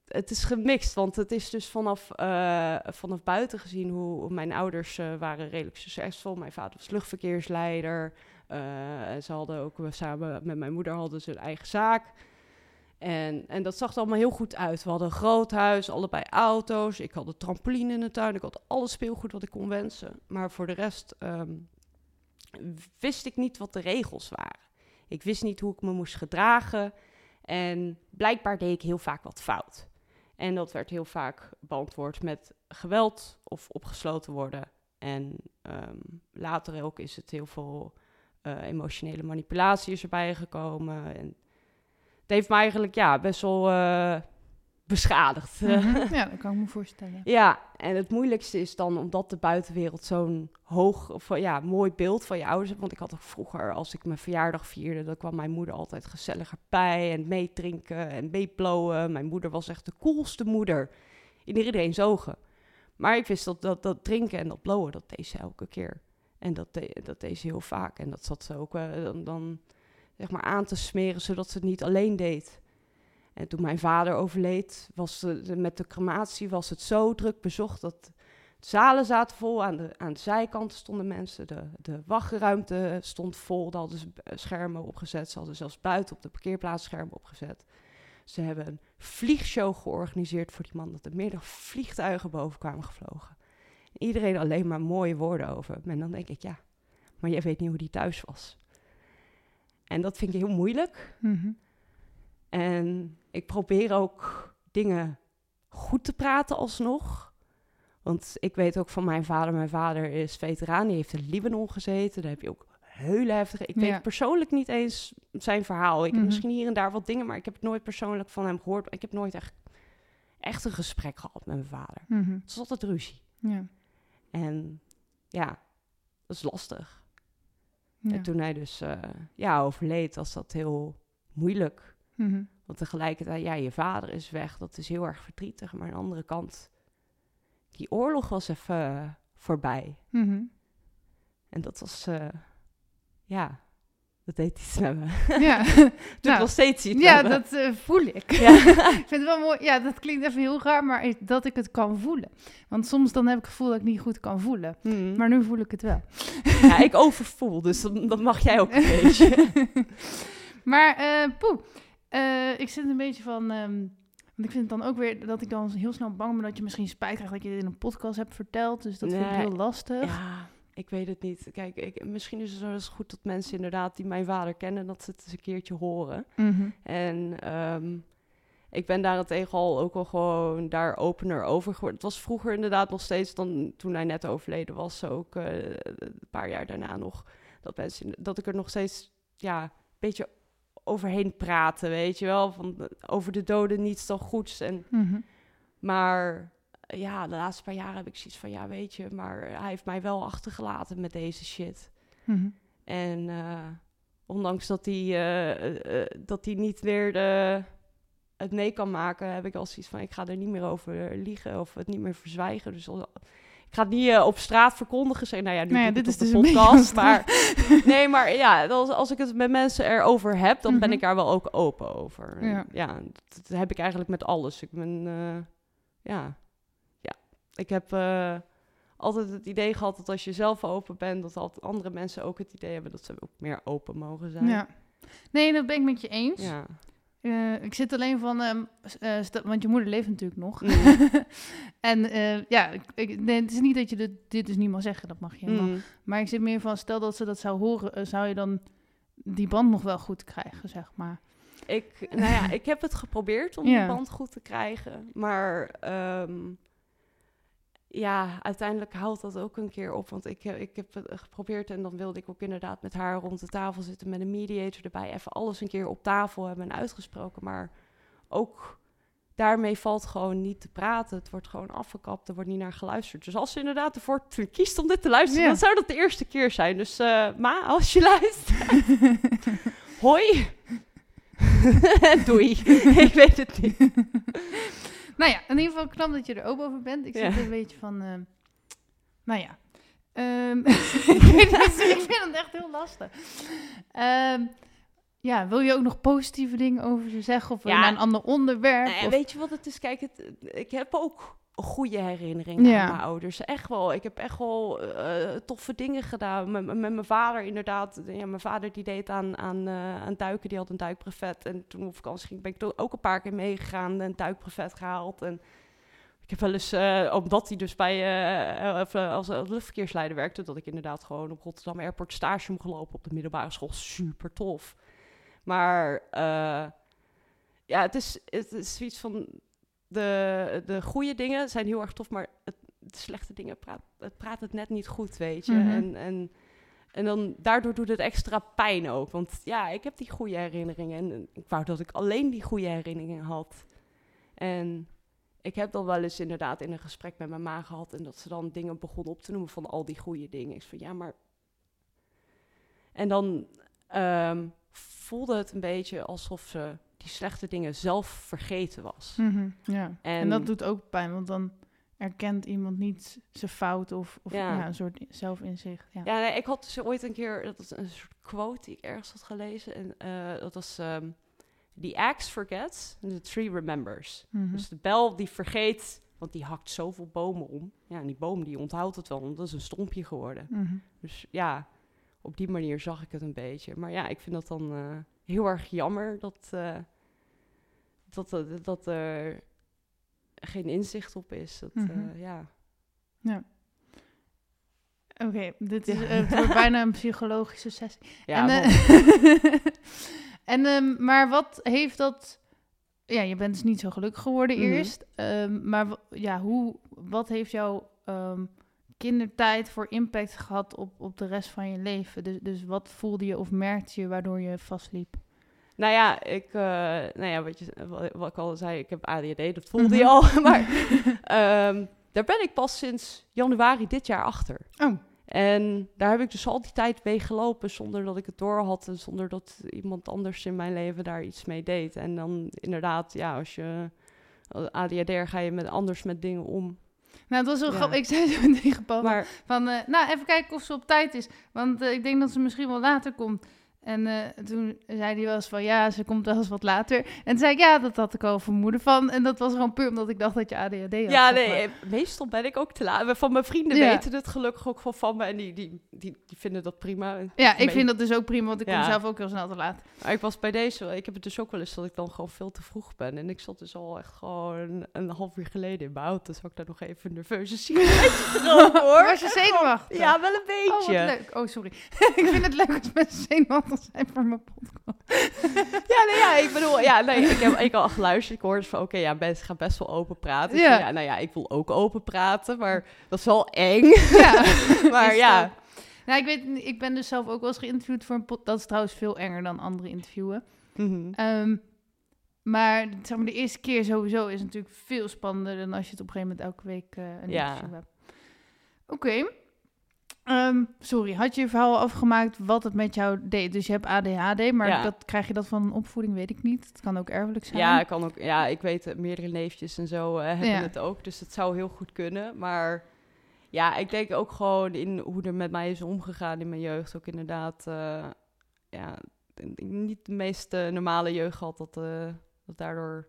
het is gemixt, want het is dus vanaf, eh, vanaf buiten gezien hoe mijn ouders eh, waren redelijk succesvol. Mijn vader was luchtverkeersleider. Eh, ze hadden ook samen met mijn moeder hadden ze een eigen zaak. En, en dat zag er allemaal heel goed uit. We hadden een groot huis, allebei auto's. Ik had een trampoline in de tuin. Ik had alle speelgoed wat ik kon wensen. Maar voor de rest ehm, wist ik niet wat de regels waren. Ik wist niet hoe ik me moest gedragen. En blijkbaar deed ik heel vaak wat fout. En dat werd heel vaak beantwoord met geweld of opgesloten worden. En ehm, later ook is het heel veel eh, emotionele manipulatie is erbij gekomen. En het heeft me eigenlijk ja, best wel eh, beschadigd. Mhm. Ja, dat kan ik me voorstellen. Ja, en het moeilijkste is dan omdat de buitenwereld zo'n hoog, of ja, mooi beeld van je ouders heeft. Want ik had ook vroeger, als ik mijn verjaardag vierde, dan kwam mijn moeder altijd gezelliger bij en meedrinken en meeblowen. Mijn moeder was echt de coolste moeder in iedereen's ogen. Maar ik wist dat, dat dat drinken en dat blowen, dat deed ze elke keer. En dat, dat deed ze heel vaak. En dat zat ze ook eh, dan, zeg maar aan te smeren, zodat ze het niet alleen deed. En toen mijn vader overleed, was met de crematie was het zo druk bezocht dat de zalen zaten vol. Aan de, aan de zijkanten stonden mensen, de, de wachtruimte stond vol. Daar hadden schermen opgezet. Ze hadden zelfs buiten op de parkeerplaats schermen opgezet. Ze hebben een vliegshow georganiseerd voor die man, dat er meerdere vliegtuigen boven kwamen gevlogen. Iedereen alleen maar mooie woorden over. En dan denk ik, ja, maar jij weet niet hoe die thuis was. En dat vind ik heel moeilijk. Mhm. En ik probeer ook dingen goed te praten alsnog. Want ik weet ook van mijn vader. Mijn vader is veteraan. Die heeft in Libanon gezeten. Daar heb je ook hele heftige... Ik Ja. weet persoonlijk niet eens zijn verhaal. Ik Mhm. heb misschien hier en daar wat dingen... maar ik heb het nooit persoonlijk van hem gehoord. Ik heb nooit echt, echt een gesprek gehad met mijn vader. Mhm. Het is altijd ruzie. Ja. En ja, dat is lastig. Ja. En toen hij dus eh, ja, overleed, was dat heel moeilijk. Mhm. Want tegelijkertijd, ja, je vader is weg. Dat is heel erg verdrietig. Maar aan de andere kant, die oorlog was even eh, voorbij. Mhm. En dat was, eh, ja, dat deed iets me. Ja. Doet Nou, nog steeds iets ja, dat eh, voel ik. Ja. ik vind het wel mooi. Ja, dat klinkt even heel raar, maar dat ik het kan voelen. Want soms dan heb ik het gevoel dat ik niet goed kan voelen. Hmm. Maar nu voel ik het wel. ja, ik overvoel, dus dat, mag jij ook een beetje. maar eh poeh, eh, ik zit een beetje van... ehm, want ik vind het dan ook weer dat ik dan heel snel bang ben dat je misschien spijt krijgt dat je dit in een podcast hebt verteld. Dus dat vind ik heel lastig. Ja, ik weet het niet. Kijk, ik, misschien is het wel eens goed dat mensen inderdaad die mijn vader kennen, dat ze het eens een keertje horen. Mhm. En ehm, ik ben daarentegen al ook wel gewoon daar opener over geworden. Het was vroeger inderdaad nog steeds dan toen hij net overleden was, ook eh, een paar jaar daarna nog, dat, mensen, dat ik er nog steeds ja, een beetje overheen praten, weet je wel, van eh, over de doden niets dan goeds. En, Mhm. maar ja, de laatste paar jaren heb ik zoiets van, ja, weet je, maar hij heeft mij wel achtergelaten met deze shit. Mhm. En eh, ondanks dat hij, eh, eh, dat hij niet meer de, het mee kan maken, heb ik al zoiets van: ik ga er niet meer over liegen of het niet meer verzwijgen. Dus ik ga het niet op straat verkondigen. Zeggen, nou ja, nu Nou dit is dus de podcast. Maar nee, maar ja, als, als ik het met mensen erover heb, dan ben Mhm. ik daar wel ook open over. Ja. ja dat, dat heb ik eigenlijk met alles. Ik ben, ja, ik heb. eh, altijd het idee gehad dat als je zelf open bent, dat altijd andere mensen ook het idee hebben dat ze ook meer open mogen zijn. Ja. Nee, dat ben ik met je eens. Ja. Eh, ik zit alleen van, ehm, eh, want je moeder leeft natuurlijk nog. Mm. en ja, ik, nee, het is niet dat je dit, dit dus niet mag zeggen, dat mag je helemaal. Mm. Maar ik zit meer van, stel dat ze dat zou horen, zou je dan die band nog wel goed krijgen, zeg maar. Ik, nou ja, ik heb het geprobeerd om Ja. die band goed te krijgen. Maar ehm, ja, uiteindelijk houdt dat ook een keer op. Want ik, heb- ik heb het geprobeerd en dan wilde ik ook inderdaad met haar rond de tafel zitten. Met een mediator erbij. Even alles een keer op tafel hebben en uitgesproken. Maar ook daarmee valt gewoon niet te praten. Het wordt gewoon afgekapt. Er wordt niet naar geluisterd. Dus als ze inderdaad ervoor kiest om dit te luisteren, Ja. dan zou dat de eerste keer zijn. Dus eh, ma, als je luistert. Hoi. Doei. ik weet het niet. Nou ja, in ieder geval knap dat je er open over bent. Ik Ja. zit een beetje van, ehm, nou ja. Ehm, ik, vind het echt heel lastig. Ehm, ja, wil je ook nog positieve dingen over ze zeggen? Of Ja. naar een ander onderwerp? Nou Of- weet je wat het is? Kijk, het, ik heb ook goede herinneringen Ja. aan mijn ouders. Echt wel. Ik heb echt wel eh, toffe dingen gedaan. Met, met mijn vader inderdaad. Ja, mijn vader die deed aan, aan, eh, aan duiken. Die had een duikbrevet. En toen op vakantie ging, ben ik ook een paar keer meegegaan. En een duikbrevet gehaald. En ik heb wel eens, eh, omdat hij dus bij, eh, als, als luchtverkeersleider werkte, dat ik inderdaad gewoon op Rotterdam Airport stage heb gelopen op de middelbare school. Super tof. Maar ja, het is, het is zoiets van de, de goede dingen zijn heel erg tof, maar het, de slechte dingen praat het, praat het net niet goed, weet je. Mhm. En, en, en dan daardoor doet het extra pijn ook. Want ja, ik heb die goede herinneringen en, en ik wou dat ik alleen die goede herinneringen had. En ik heb dan wel eens inderdaad in een gesprek met mijn ma gehad en dat ze dan dingen begon op te noemen van al die goede dingen. Ik van ja, maar. En dan ehm, voelde het een beetje alsof ze die slechte dingen zelf vergeten was. Mhm, ja. En, En- dat doet ook pijn, want dan erkent iemand niet zijn fout of, of Ja. ja. een soort zelfinzicht. Ja. Ja, nee, ik had dus ooit een keer, dat is een soort quote die ik ergens had gelezen. En eh, dat was, ehm The axe forgets, the tree remembers. Mhm. Dus de bel die vergeet, want die hakt zoveel bomen om. Ja, en die boom die onthoudt het wel, want dat is een stompje geworden. Mhm. Dus ja, op die manier zag ik het een beetje. Maar ja, ik vind dat dan eh, heel erg jammer dat, eh, dat, eh, dat er geen inzicht op is. Dat, Mhm. eh, ja. Oké, dit is Ja. eh, bijna een psychologische sessie. Ja, en, eh, en ehm, maar wat heeft dat... Ja, je bent dus niet zo gelukkig geworden Mhm. eerst. ehm, maar ja, hoe, wat heeft jouw ehm, kindertijd voor impact gehad op, op de rest van je leven? Dus, dus wat voelde je of merkte je waardoor je vastliep? Nou ja, ik, eh, nou ja, wat, je, wat, ik al zei, ik heb ADHD, dat voelde Mhm. je al. Maar ehm, daar ben ik pas sinds januari dit jaar achter. Oh. En daar heb ik dus al die tijd mee gelopen zonder dat ik het door had en zonder dat iemand anders in mijn leven daar iets mee deed. En dan inderdaad, ja, als je als ADHD ga je met anders met dingen om. Nou, het was wel Ja. grappig. Ik zei zo tegen Paul Maar van, eh, nou, even kijken of ze op tijd is. Want eh, ik denk dat ze misschien wel later komt. En eh, toen zei hij wel eens van, ja, ze komt wel eens wat later. En toen zei ik, ja, dat had ik al vermoeden van. En dat was gewoon puur omdat ik dacht dat je ADHD had. ja, nee, maar. eh, meestal ben ik ook te laat. Van mijn vrienden Ja. weten het gelukkig ook wel van me en die, die, die, die vinden dat prima. Ja, ik vind dat dus ook prima, want ik kom zelf ook heel snel te laat. Maar ik was bij deze, ik heb het dus ook wel eens dat ik dan gewoon veel te vroeg ben. En ik zat dus al echt gewoon een half uur geleden in mijn auto. Dus ik daar nog even nerveuze roken hoor. Was je zenuwachtig? Ja, wel een Oh, beetje. leuk. Oh, sorry. ik vind het leuk als mensen zenuwachtig zijn voor mijn podcast. ja, nee, ja, ik bedoel, ja, nee, ik heb ik al geluisterd. Ik hoorde van, oké, ja, mensen gaan best wel open praten. Ja. Ja. ja, nou ja, ik wil ook open praten, maar dat is wel eng. Ja, maar Is ja, Nou, ik weet, ik ben dus zelf ook wel eens geïnterviewd voor een pod. Dat is trouwens veel enger dan andere interviewen. Mhm. Ehm, maar, zeg maar de eerste keer sowieso is natuurlijk veel spannender dan als je het op een gegeven moment elke week eh, een Ja. interview hebt. Oké. Ehm, sorry, had je je verhaal afgemaakt wat het met jou deed? Dus je hebt ADHD, maar Ja. dat, krijg je dat van een opvoeding, weet ik niet. Het kan ook erfelijk zijn. ja, ik kan ook, ja, ik weet het, meerdere neefjes en zo eh, hebben Ja. het ook, dus het zou heel goed kunnen. Maar ja, ik denk ook gewoon in hoe er met mij is omgegaan in mijn jeugd, ook inderdaad, eh, ja, niet de meest eh, normale jeugd gehad, dat, eh, dat daardoor...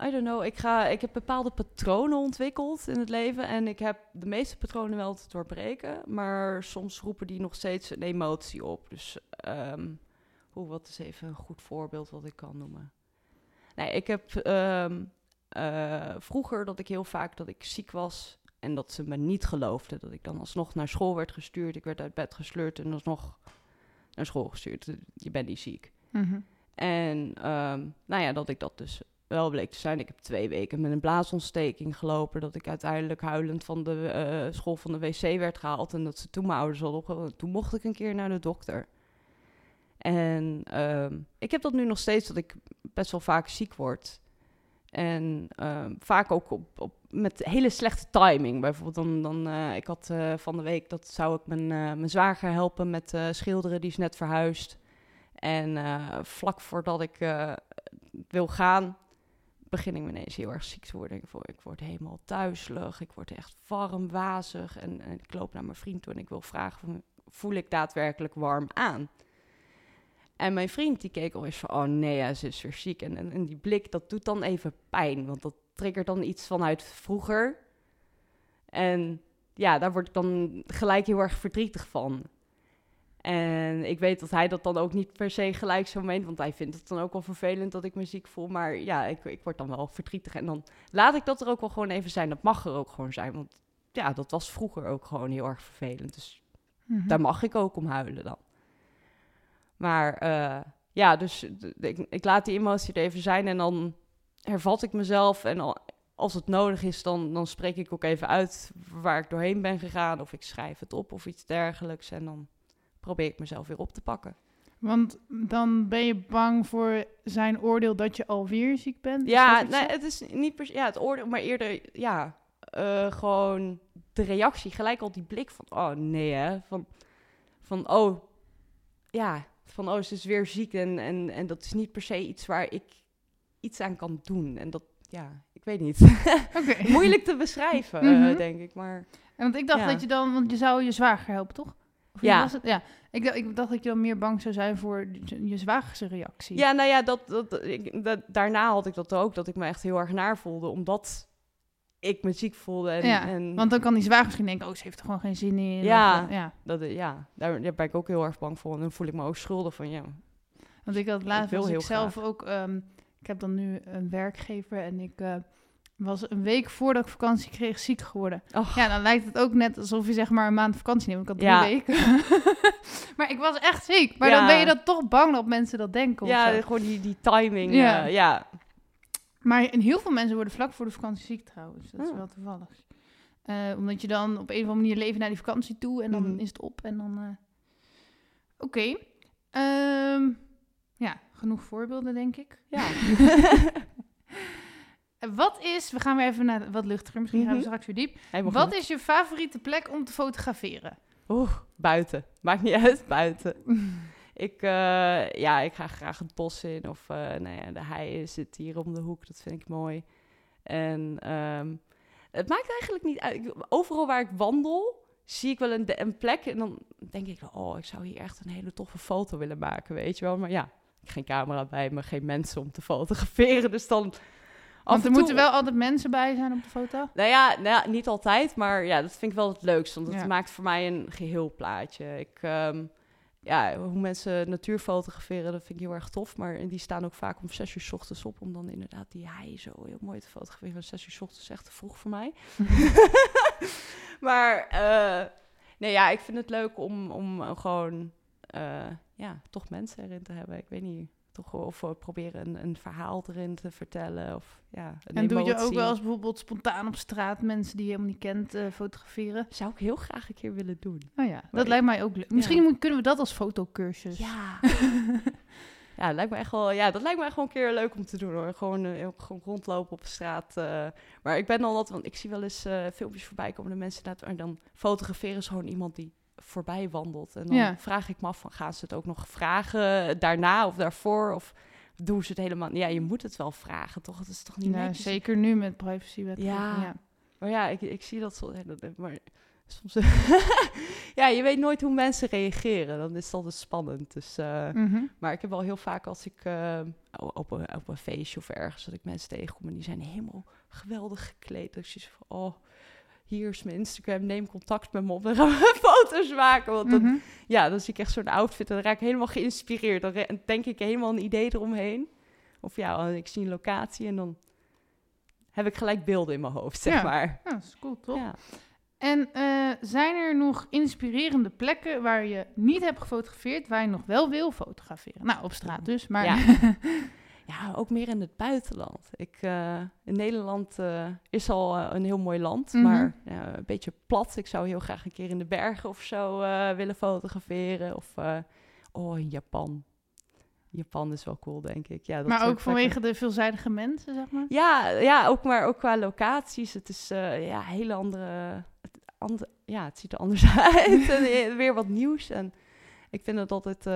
I don't know, ik, ga, ik heb bepaalde patronen ontwikkeld in het leven en ik heb de meeste patronen wel te doorbreken, maar soms roepen die nog steeds een emotie op. Dus ehm, hoe, wat is even een goed voorbeeld wat ik kan noemen? Nee, ik heb ehm, eh, vroeger dat ik heel vaak dat ik ziek was en dat ze me niet geloofden. Dat ik dan alsnog naar school werd gestuurd. Ik werd uit bed gesleurd en alsnog naar school gestuurd. Je bent niet ziek. Mhm. En ehm, nou ja, dat ik dat dus wel bleek te zijn. Ik heb twee weken met een blaasontsteking gelopen. Dat ik uiteindelijk huilend van de eh, school van de wc werd gehaald. En dat ze toen mijn ouders hadden. Toen mocht ik een keer naar de dokter. En ehm, ik heb dat nu nog steeds, dat ik best wel vaak ziek word. En ehm, vaak ook op, op, met hele slechte timing. Bijvoorbeeld dan, dan eh, ik had eh, van de week, dat zou ik mijn, mijn zwager helpen met schilderen. Die is net verhuisd. En vlak voordat ik wil gaan, begin ik me ineens heel erg ziek te worden. Ik word, ik word helemaal duizelig, ik word echt warm, wazig. En, ik loop naar mijn vriend toe en ik wil vragen, voel ik daadwerkelijk warm aan? En mijn vriend die keek al eens van, oh nee, ja, ze is weer ziek. En, en, en die blik, dat doet dan even pijn, want dat triggert dan iets vanuit vroeger. En ja, daar word ik dan gelijk heel erg verdrietig van. En ik weet dat hij dat dan ook niet per se gelijk zo meent, want hij vindt het dan ook wel vervelend dat ik me ziek voel. Maar ja, ik, ik word dan wel verdrietig. En dan laat ik dat er ook wel gewoon even zijn. Dat mag er ook gewoon zijn, want ja, dat was vroeger ook gewoon heel erg vervelend. Dus Mhm. daar mag ik ook om huilen dan. Maar eh, ja, dus ik, ik laat die emotie er even zijn en dan hervat ik mezelf. En al, als het nodig is, dan, dan spreek ik ook even uit waar ik doorheen ben gegaan. Of ik schrijf het op of iets dergelijks. En dan probeer ik mezelf weer op te pakken. Want dan ben je bang voor zijn oordeel dat je alweer ziek bent? Ja, nee, het is niet per se ja, het oordeel, maar eerder ja, eh, gewoon de reactie. Gelijk al die blik van, oh nee hè. Van, van oh, ja, van oh, ze is weer ziek. En, en, en dat is niet per se iets waar ik iets aan kan doen. En dat, ja, ik weet niet. Moeilijk te beschrijven, eh, Mhm. denk ik. Maar En want ik dacht Ja. dat je dan, want je zou je zwager helpen, toch? Ja. was het? ja. Ik, dacht, ik dacht dat je dan meer bang zou zijn voor je, zwagerse reactie. ja, nou ja, dat, dat, ik, dat, daarna had ik dat ook. Dat ik me echt heel erg naar voelde. Omdat ik me ziek voelde. En, Ja, en Want dan kan die zwager misschien denken, oh, ze heeft er gewoon geen zin in. Ja. Of, eh, ja. dat, ja, daar, daar ben ik ook heel erg bang voor. En dan voel ik me ook schuldig van, ja, Want ik had laatst was ik heel zelf graag. ook, ehm, ik heb dan nu een werkgever en ik eh, was een week voordat ik vakantie kreeg ziek geworden. Och. Ja, dan lijkt het ook net alsof je zeg maar een maand vakantie neemt. Ik had drie Ja. weken. maar ik was echt ziek. Maar Ja. dan ben je dan toch bang dat mensen dat denken. Ja, zo. gewoon die, die timing. Ja. Ja. ja. Maar en heel veel mensen worden vlak voor de vakantie ziek trouwens. Dat is Oh. wel toevallig. Eh, omdat je dan op een of andere manier leven naar die vakantie toe en dan Mhm. is het op en dan... eh, Oké. Ehm, ja, genoeg voorbeelden denk ik. ja. Wat is, we gaan weer even naar wat luchtiger, misschien gaan we Mhm. straks weer diep. Helemaal Wat goed. is je favoriete plek om te fotograferen? Oeh, buiten. Maakt niet uit, buiten. Ik, eh, ja, ik ga graag het bos in. Of eh, nou ja, de hei zit hier om de hoek. Dat vind ik mooi. En ehm, het maakt eigenlijk niet uit. Overal waar ik wandel, zie ik wel een, een plek. En dan denk ik, oh, ik zou hier echt een hele toffe foto willen maken, weet je wel. Maar ja, geen camera bij me, geen mensen om te fotograferen. Dus dan... Want er toe- moeten wel altijd mensen bij zijn op de foto. nou ja, nou ja, niet altijd, maar ja, dat vind ik wel het leukst. Want het Ja. maakt voor mij een geheel plaatje. Ik, ehm, ja, hoe mensen natuur fotograferen, dat vind ik heel erg tof. Maar die staan ook vaak om zes uur 's ochtends op om dan inderdaad die hei zo heel mooi te fotograferen. Zes uur 's ochtends is echt te vroeg voor mij. maar eh, nee, ja, ik vind het leuk om, om gewoon eh, ja, toch mensen erin te hebben. Ik weet niet, toch of proberen een, een verhaal erin te vertellen. Of, ja, een En doe je ook emotie. wel eens bijvoorbeeld spontaan op straat mensen die je helemaal niet kent eh, fotograferen? Zou ik heel graag een keer willen doen. Oh ja, dat lijkt mij ook leuk. Misschien moet- kunnen we dat als fotocursus. Ja. ja, dat lijkt me echt wel, ja, dat lijkt me echt wel een keer leuk om te doen hoor. Gewoon, eh, gewoon rondlopen op straat. eh. Maar ik ben dan altijd, want ik zie wel eens filmpjes voorbij komen de mensen dat en dan fotograferen ze gewoon iemand die voorbij wandelt. En dan Ja. vraag ik me af, van, gaan ze het ook nog vragen daarna of daarvoor? Of doen ze het helemaal? Ja, je moet het wel vragen, toch? Het is toch niet Ja, netjes? zeker nu met privacywet. Ja. ja. Maar ja, ik, ik zie dat zo. ja, dat- Maar soms. ja, je weet nooit hoe mensen reageren. Dan is het altijd spannend. Dus, eh, Mhm. Maar ik heb wel heel vaak als ik eh, op, een, op een feestje of ergens dat ik mensen tegenkom en die zijn helemaal geweldig gekleed. Dat je van, oh, hier is mijn Instagram, neem contact met me op. Dan gaan we foto's maken. Want dan, Mhm. ja, dan zie ik echt zo'n outfit en dan raak ik helemaal geïnspireerd. Dan denk ik helemaal een idee eromheen. Of ja, ik zie een locatie en dan heb ik gelijk beelden in mijn hoofd, zeg Ja. maar. Ja, dat is cool, toch? Ja. En eh, zijn er nog inspirerende plekken waar je niet hebt gefotografeerd, waar je nog wel wil fotograferen? Nou, op straat dus, maar... Ja. Ja, ook meer in het buitenland. Ik, eh, in Nederland eh, is al eh, een heel mooi land, Mhm. maar ja, een beetje plat. Ik zou heel graag een keer in de bergen of zo willen fotograferen. Of, oh, in Japan. Japan is wel cool, denk ik. Ja, dat maar ook vanwege de veelzijdige mensen, zeg maar? Ja, ja ook, maar ook qua locaties. Het is ja, hele andere, het, Ja, het ziet er anders uit. en weer wat nieuws. En ik vind het altijd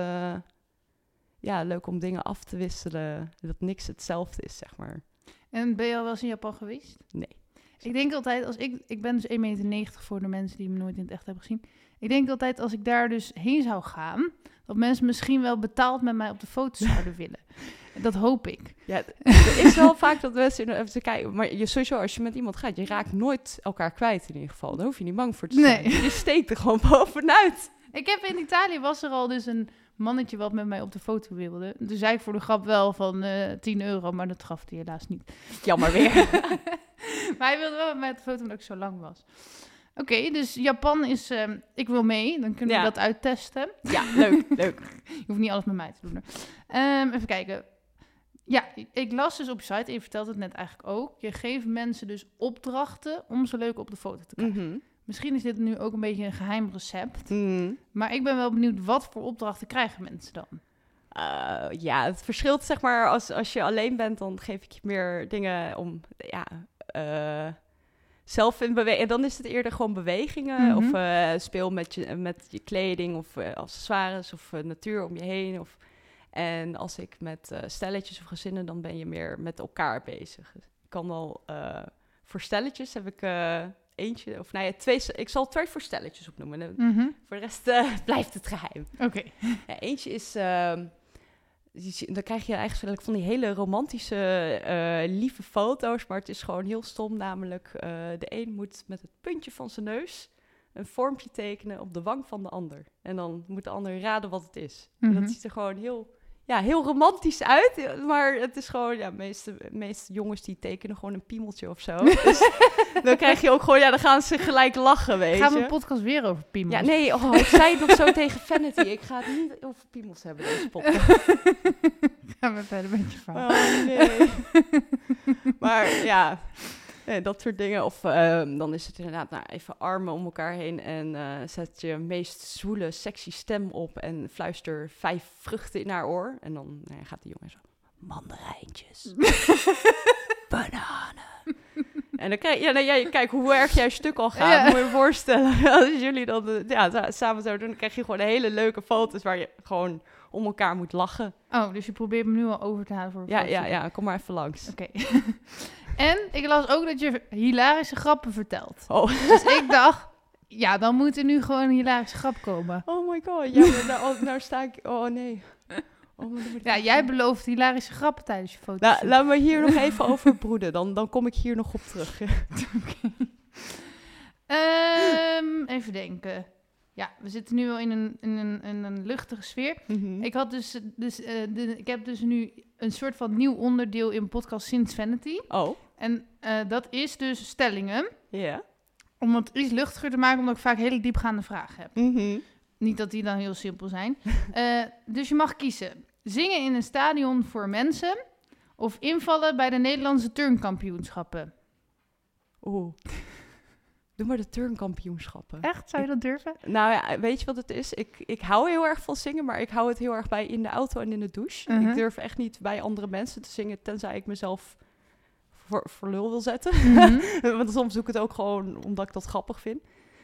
ja, leuk om dingen af te wisselen. Dat niks hetzelfde is, zeg maar. En ben je al wel eens in Japan geweest? Nee. Ik denk altijd, als ik, ik ben dus 1,90 meter voor de mensen die me nooit in het echt hebben gezien. Ik denk altijd, als ik daar dus heen zou gaan, dat mensen misschien wel betaald met mij op de foto zouden willen. Dat hoop ik. Ja, er is wel vaak dat mensen even te kijken. Maar je, sowieso, als je met iemand gaat, je raakt nooit elkaar kwijt in ieder geval. Daar hoef je niet bang voor te zijn. Nee. Je steekt er gewoon bovenuit. Ik heb in Italië was er al dus een mannetje wat met mij op de foto wilde. Toen zei ik voor de grap wel van eh 10 euro, maar dat gaf hij helaas niet. Jammer weer. maar hij wilde wel met mij op de foto omdat ik zo lang was. Oké, dus Japan is... ehm, ik wil mee, dan kunnen Ja. we dat uittesten. ja, leuk, leuk. Je hoeft niet alles met mij te doen. Ehm, even kijken. Ja, ik las dus op je site, en je vertelt het net eigenlijk ook. Je geeft mensen dus opdrachten om ze leuk op de foto te krijgen. Mhm. Misschien is dit nu ook een beetje een geheim recept. Mhm. Maar ik ben wel benieuwd, wat voor opdrachten krijgen mensen dan? Eh, ja, het verschilt zeg maar als, als je alleen bent, dan geef ik je meer dingen om ja, eh, zelf in beweging. En dan is het eerder gewoon bewegingen Mhm. of eh, speel met je, met je kleding of accessoires of natuur om je heen. Of, en als ik met stelletjes of gezinnen, dan ben je meer met elkaar bezig. Ik kan wel voor stelletjes heb ik eentje of nou ja, twee. Ik zal twee voor stelletjes opnoemen. En Mhm. Voor de rest eh, blijft het geheim. Oké. Ja, eentje is, zie- dan krijg je eigenlijk van die hele romantische, eh, lieve foto's, maar het is gewoon heel stom. Namelijk, eh, de een moet met het puntje van zijn neus een vormpje tekenen op de wang van de ander. En dan moet de ander raden wat het is. En Mhm. dat ziet er gewoon heel, ja, heel romantisch uit. Maar het is gewoon, ja, de meeste, meeste jongens die tekenen gewoon een piemeltje of zo. Dus dan krijg je ook gewoon, ja, dan gaan ze gelijk lachen, weet Gaan we je. een podcast weer over piemels? Ja, nee, oh, ik zei het nog zo tegen Vanity. Ik ga het niet over piemels hebben, deze podcast. Gaan we verder met je verhaal. Oh, nee. maar ja, nee, dat soort dingen. Of ehm, dan is het inderdaad nou, even armen om elkaar heen en eh, zet je meest zwoele, sexy stem op en fluister vijf vruchten in haar oor. En dan nou ja, gaat die jongen zo, mandarijntjes, bananen. En dan je, ja, nou, ja, kijk hoe erg jij stuk al gaat, Ja. moet je je voorstellen. Als jullie dan eh, ja, sa- samen zouden doen, dan krijg je gewoon hele leuke foto's waar je gewoon om elkaar moet lachen. Oh, dus je probeert me nu al over te halen voor Ja, ja, ja, kom maar even langs. Oké. En ik las ook dat je hilarische grappen vertelt. Oh. Dus ik dacht, ja, dan moet er nu gewoon een hilarische grap komen. Oh my god, ja, nou, oh, nou sta ik... Oh nee. Oh, Ja, jij belooft hilarische grappen tijdens je foto's. Nou, laat me hier nog even over broeden, dan, dan kom ik hier nog op terug. Ehm, even denken. Ja, we zitten nu wel in een, in een, in een luchtige sfeer. Mhm. Ik, had dus, dus, eh, de, ik heb dus nu een soort van nieuw onderdeel in podcast Since Vanity. Oh, En eh, dat is dus stellingen. ja. Om het iets luchtiger te maken, omdat ik vaak hele diepgaande vragen heb. Mhm. Niet dat die dan heel simpel zijn. Eh, dus je mag kiezen. Zingen in een stadion voor mensen... of invallen bij de Nederlandse turnkampioenschappen. Oeh. Doe maar de turnkampioenschappen. Echt? Zou je dat durven? Nou ja, weet je wat het is? Ik, ik hou heel erg van zingen, maar ik hou het heel erg bij in de auto en in de douche. Mhm. Ik durf echt niet bij andere mensen te zingen, tenzij ik mezelf voor, voor lul wil zetten. Mhm. Want soms doe ik het ook gewoon omdat ik dat grappig vind.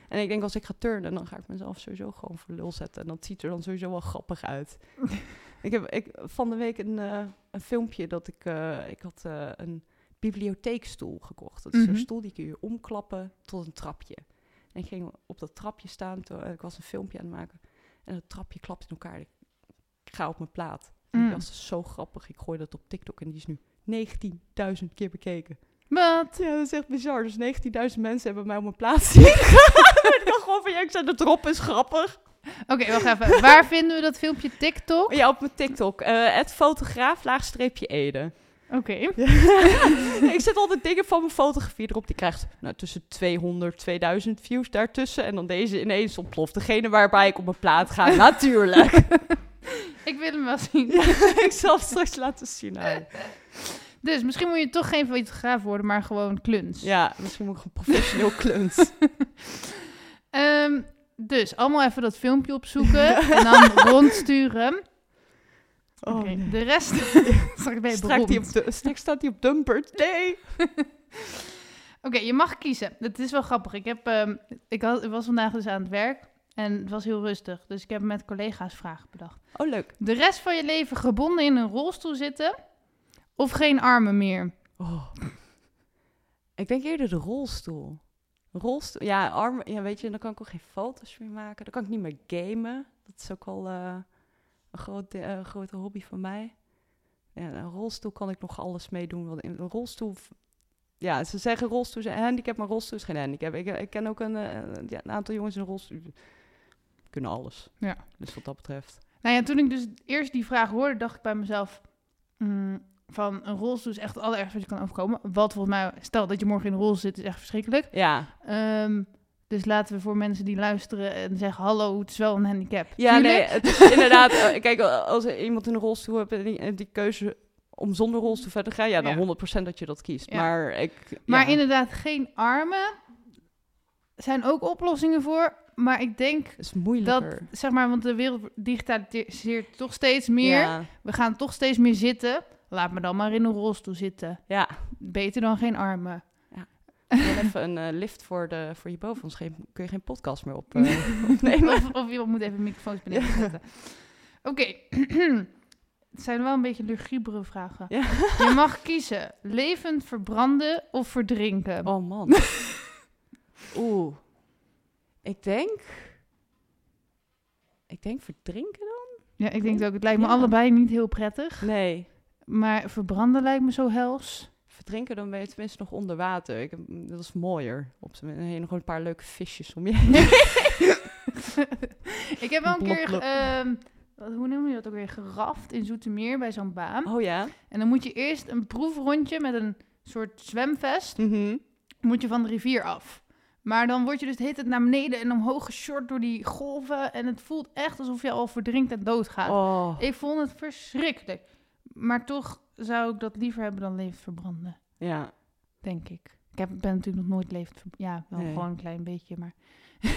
En ik denk als ik ga turnen, dan ga ik mezelf sowieso gewoon voor lul zetten. En dat ziet er dan sowieso wel grappig uit. ik heb ik, van de week een, eh, een filmpje dat ik... eh, ik had eh, een bibliotheekstoel gekocht. Dat is Mhm. zo'n stoel die kun je omklappen tot een trapje. En ik ging op dat trapje staan. Toen, ik was een filmpje aan het maken. En het trapje klapt in elkaar. Ik ga op mijn plaat. En Mm. was zo grappig. Ik gooi dat op TikTok en die is nu 19.000 keer bekeken. Wat? Ja, dat is echt bizar. Dus 19.000 mensen hebben mij op mijn plaats zien gaan. ik dacht gewoon van, ja, ik zei, de drop is grappig. Oké, wacht even. Waar vinden we dat filmpje? TikTok? Ja, op mijn TikTok. eh het fotograaf, laagstreepje Ede. Oké. ik zet altijd dingen van mijn fotografie erop. Die krijgt nou, tussen 200, 2000 views daartussen. En dan deze ineens ontploft. Degene waarbij ik op mijn plaat ga, natuurlijk. Ik wil hem wel zien. ik zal het straks laten zien. Nou, Dus misschien moet je toch geen fotograaf worden, maar gewoon kluns. ja, misschien moet ik een professioneel kluns. Ehm, dus allemaal even dat filmpje opzoeken en dan rondsturen. Oh, nee. De rest straks ben je Straks, die op beroemd. de, straks staat hij op Dumpert. Nee. Oké, je mag kiezen. Het is wel grappig. Ik, heb, ehm, ik, had, ik was vandaag dus aan het werk en het was heel rustig. Dus ik heb met collega's vragen bedacht. Oh, leuk. De rest van je leven gebonden in een rolstoel zitten of geen armen meer? Oh. Ik denk eerder de rolstoel. Rolstoel, ja, armen, ja, weet je, dan kan ik ook geen foto's meer maken. Dan kan ik niet meer gamen. Dat is ook wel eh, een groot, eh, grote hobby van mij. Ja, een rolstoel kan ik nog alles meedoen. Want in een rolstoel, ja, ze zeggen rolstoel is een handicap, maar rolstoel is geen handicap. Ik, ik ken ook een, eh, ja, een aantal jongens in een rolstoel, kunnen alles. Ja. Dus wat dat betreft. Nou ja, toen ik dus eerst die vraag hoorde, dacht ik bij mezelf... mm, van een rolstoel is echt het allerergste wat je kan overkomen. Wat volgens mij, stel dat je morgen in een rolstoel zit, is echt verschrikkelijk. Ja, Ehm, dus laten we voor mensen die luisteren en zeggen... hallo, het is wel een handicap. Ja, Tuurlijk. nee, het is inderdaad... eh, kijk, als iemand in een rolstoel hebt en die, die keuze om zonder rolstoel verder te gaan... ja, dan Ja. 100% dat je dat kiest. Ja. Maar ik... Maar inderdaad, geen armen zijn ook oplossingen voor. Maar ik denk Het is dat, moeilijker. zeg maar, want de wereld digitaliseert toch steeds meer. Ja, We gaan toch steeds meer zitten. Laat me dan maar in een rolstoel zitten. ja. Beter dan geen armen. Gewoon even een eh, lift voor, de, voor je boven. Geen, kun je geen podcast meer op, eh, opnemen. of, of iemand moet even microfoons beneden zetten. Oké. Het zijn wel een beetje lugubere vragen. Ja. Je mag kiezen. Levend verbranden of verdrinken. Oh man. Oeh. Ik denk... Ik denk verdrinken dan? Ja, ik denk het ook. Het lijkt me Ja. allebei niet heel prettig. Nee. Maar verbranden lijkt me zo hels. Verdrinken, dan ben je tenminste nog onder water. Ik, heb- dat is mooier. Op zijn je nog een paar leuke visjes om je ik heb wel een keer wat- hoe noem je dat ook weer, geraft in Zoetermeer bij zo'n baan. Oh ja? En dan moet je eerst een proefrondje met een soort zwemvest, Mhm. moet je van de rivier af. Maar dan word je dus tijd naar beneden en omhoog geshort door die golven. En het voelt echt alsof je al verdrinkt en doodgaat. Oh, Ik vond het verschrikkelijk. Maar toch zou ik dat liever hebben dan levend verbranden, ja. denk ik. Ik heb, ben natuurlijk nog nooit levend verbranden. Ja, wel Nee. gewoon een klein beetje, maar...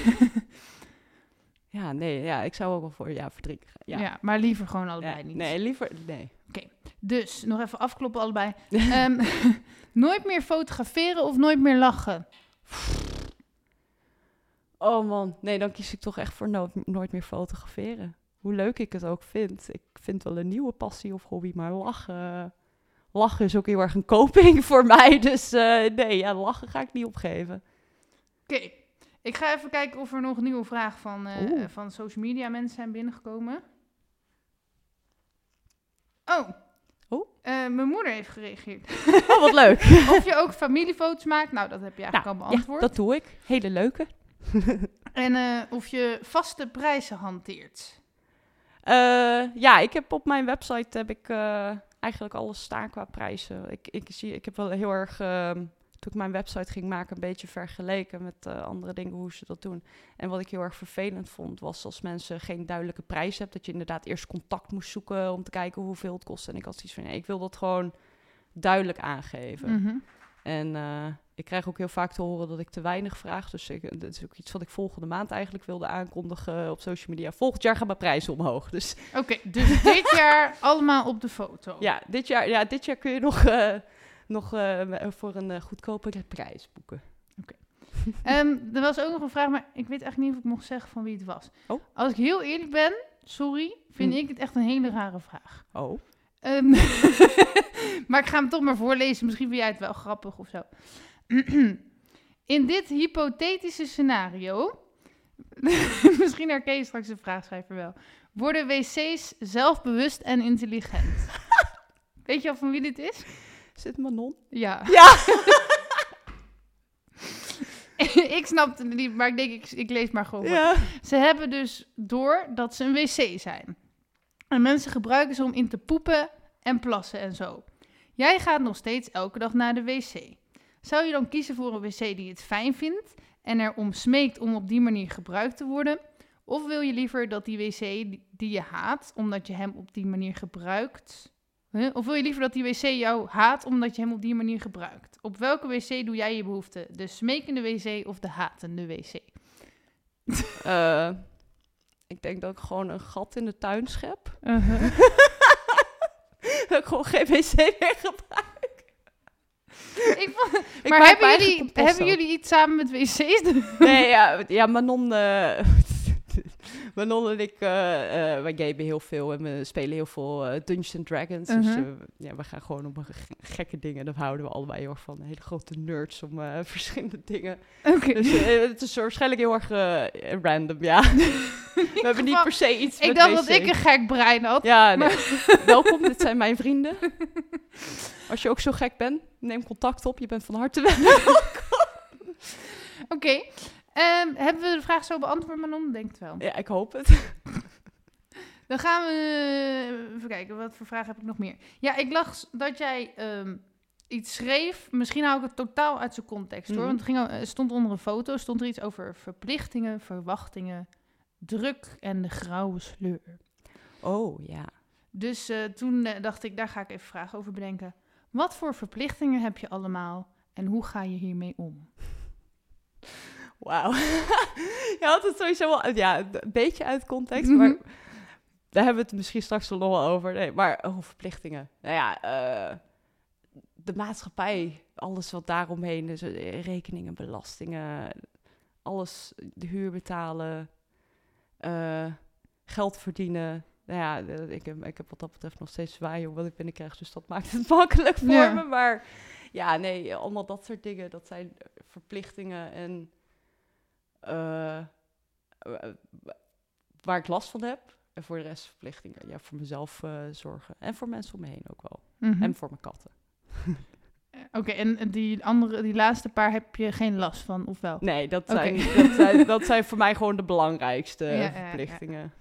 Ja, nee, ja, ik zou ook wel voor ja, verdrinken gaan. ja. Ja. maar liever gewoon allebei niet. Nee, liever, nee. Dus, nog even afkloppen allebei. Ehm, nooit meer fotograferen of nooit meer lachen? Oh man, nee, dan kies ik toch echt voor nooit, nooit meer fotograferen. Hoe leuk ik het ook vind. Ik vind wel een nieuwe passie of hobby, maar lachen... Lachen is ook heel erg een coping voor mij. Dus eh, nee, ja, lachen ga ik niet opgeven. Oké, ik ga even kijken of er nog nieuwe vragen van, eh, van social media mensen zijn binnengekomen. Oh. Oh. Mijn moeder heeft gereageerd. Oh, wat leuk. of je ook familiefoto's maakt. Nou, dat heb je eigenlijk al ja, beantwoord. dat doe ik. Hele leuke. En eh, of je vaste prijzen hanteert. Eh, ja, ik heb op mijn website heb ik eh, eigenlijk alles staan qua prijzen. Ik, ik, zie, ik heb wel heel erg, ehm, toen ik mijn website ging maken, een beetje vergeleken met andere dingen hoe ze dat doen. En wat ik heel erg vervelend vond, was als mensen geen duidelijke prijs hebben, dat je inderdaad eerst contact moest zoeken om te kijken hoeveel het kost. En ik had zoiets van, nee, ik wil dat gewoon duidelijk aangeven. Mhm. En eh, ik krijg ook heel vaak te horen dat ik te weinig vraag. Dus ik, dat is ook iets wat ik volgende maand eigenlijk wilde aankondigen op social media. Volgend jaar gaan mijn prijzen omhoog. Dus Oké, dus dit jaar allemaal op de foto. ja, dit jaar, ja, dit jaar kun je nog, eh, nog eh, voor een goedkopere prijs boeken. Ehm, er was ook nog een vraag, maar ik weet echt niet of ik mocht zeggen van wie het was. Oh. Als ik heel eerlijk ben, sorry, vind Hm. ik het echt een hele rare vraag. Oh. Ehm, maar ik ga hem toch maar voorlezen. Misschien vind jij het wel grappig of zo. In dit hypothetische scenario, misschien herken je straks de vraagschrijver wel, worden wc's zelfbewust en intelligent. Weet je al van wie dit is? Zit Manon? Ja. Ja! ik snapte het niet, maar ik denk, ik, ik lees maar gewoon. ja. Ze hebben dus door dat ze een wc zijn. En mensen gebruiken ze om in te poepen en plassen en zo. Jij gaat nog steeds elke dag naar de wc. Zou je dan kiezen voor een wc die het fijn vindt en erom smeekt om op die manier gebruikt te worden? Of wil je liever dat die wc die- je haat, omdat je hem op die manier gebruikt... Of wil je liever dat die wc jou haat, omdat je hem op die manier gebruikt? Op welke wc doe jij je behoefte? De smekende wc of de hatende wc? Eh, ik denk dat ik gewoon een gat in de tuin schep. Uh-huh. dat ik gewoon geen wc meer gebruik. Ik vond, Ik maar hebben jullie, hebben jullie iets samen met wc's? Nee, ja, ja Manon, Manon en ik, eh, eh, wij gamen heel veel en we spelen heel veel eh, Dungeons and Dragons. Dus Mhm. ja, we gaan gewoon op ge- gekke dingen. Daar houden we allebei heel erg van. Hele grote nerds om verschillende dingen. Oké. Dus het is waarschijnlijk heel erg random, ja. we hebben niet per se iets ik dacht dat ik een gek brein had. Ja, nee. welkom, dit zijn mijn vrienden. Als je ook zo gek bent, neem contact op. Je bent van harte welkom. Oké. Ehm, hebben we de vraag zo beantwoord, Manon? Denk het wel. Ja, ik hoop het. Dan gaan we eh, even kijken, wat voor vragen heb ik nog meer? Ja, ik las dat jij ehm, iets schreef. Misschien hou ik het totaal uit zijn context hoor. Mhm. Want het ging, stond onder een foto, stond er iets over verplichtingen, verwachtingen, druk en de grauwe sleur. Oh, ja. Dus eh, toen eh, dacht ik, daar ga ik even vragen over bedenken. Wat voor verplichtingen heb je allemaal en hoe ga je hiermee om? Wauw. je had het sowieso wel, ja, een beetje uit context, Mhm. maar daar hebben we het misschien straks wel nog wel over. Nee, maar oh, verplichtingen. Nou ja, eh, de maatschappij, alles wat daaromheen is, eh, rekeningen, belastingen, alles, de huur betalen, eh, geld verdienen. Nou ja, ik heb, ik heb wat dat betreft nog steeds zwaaien wat ik binnenkrijg, dus dat maakt het makkelijk voor Ja. me. Maar ja, nee, allemaal dat soort dingen, dat zijn verplichtingen en eh, waar ik last van heb. En voor de rest verplichtingen. Ja, voor mezelf eh, zorgen. En voor mensen om me heen ook wel. Mhm. En voor mijn katten. Oké, en die andere, die laatste paar heb je geen last van, of wel? Nee, dat zijn, dat, zijn, dat zijn voor mij gewoon de belangrijkste Ja, ja, ja. verplichtingen.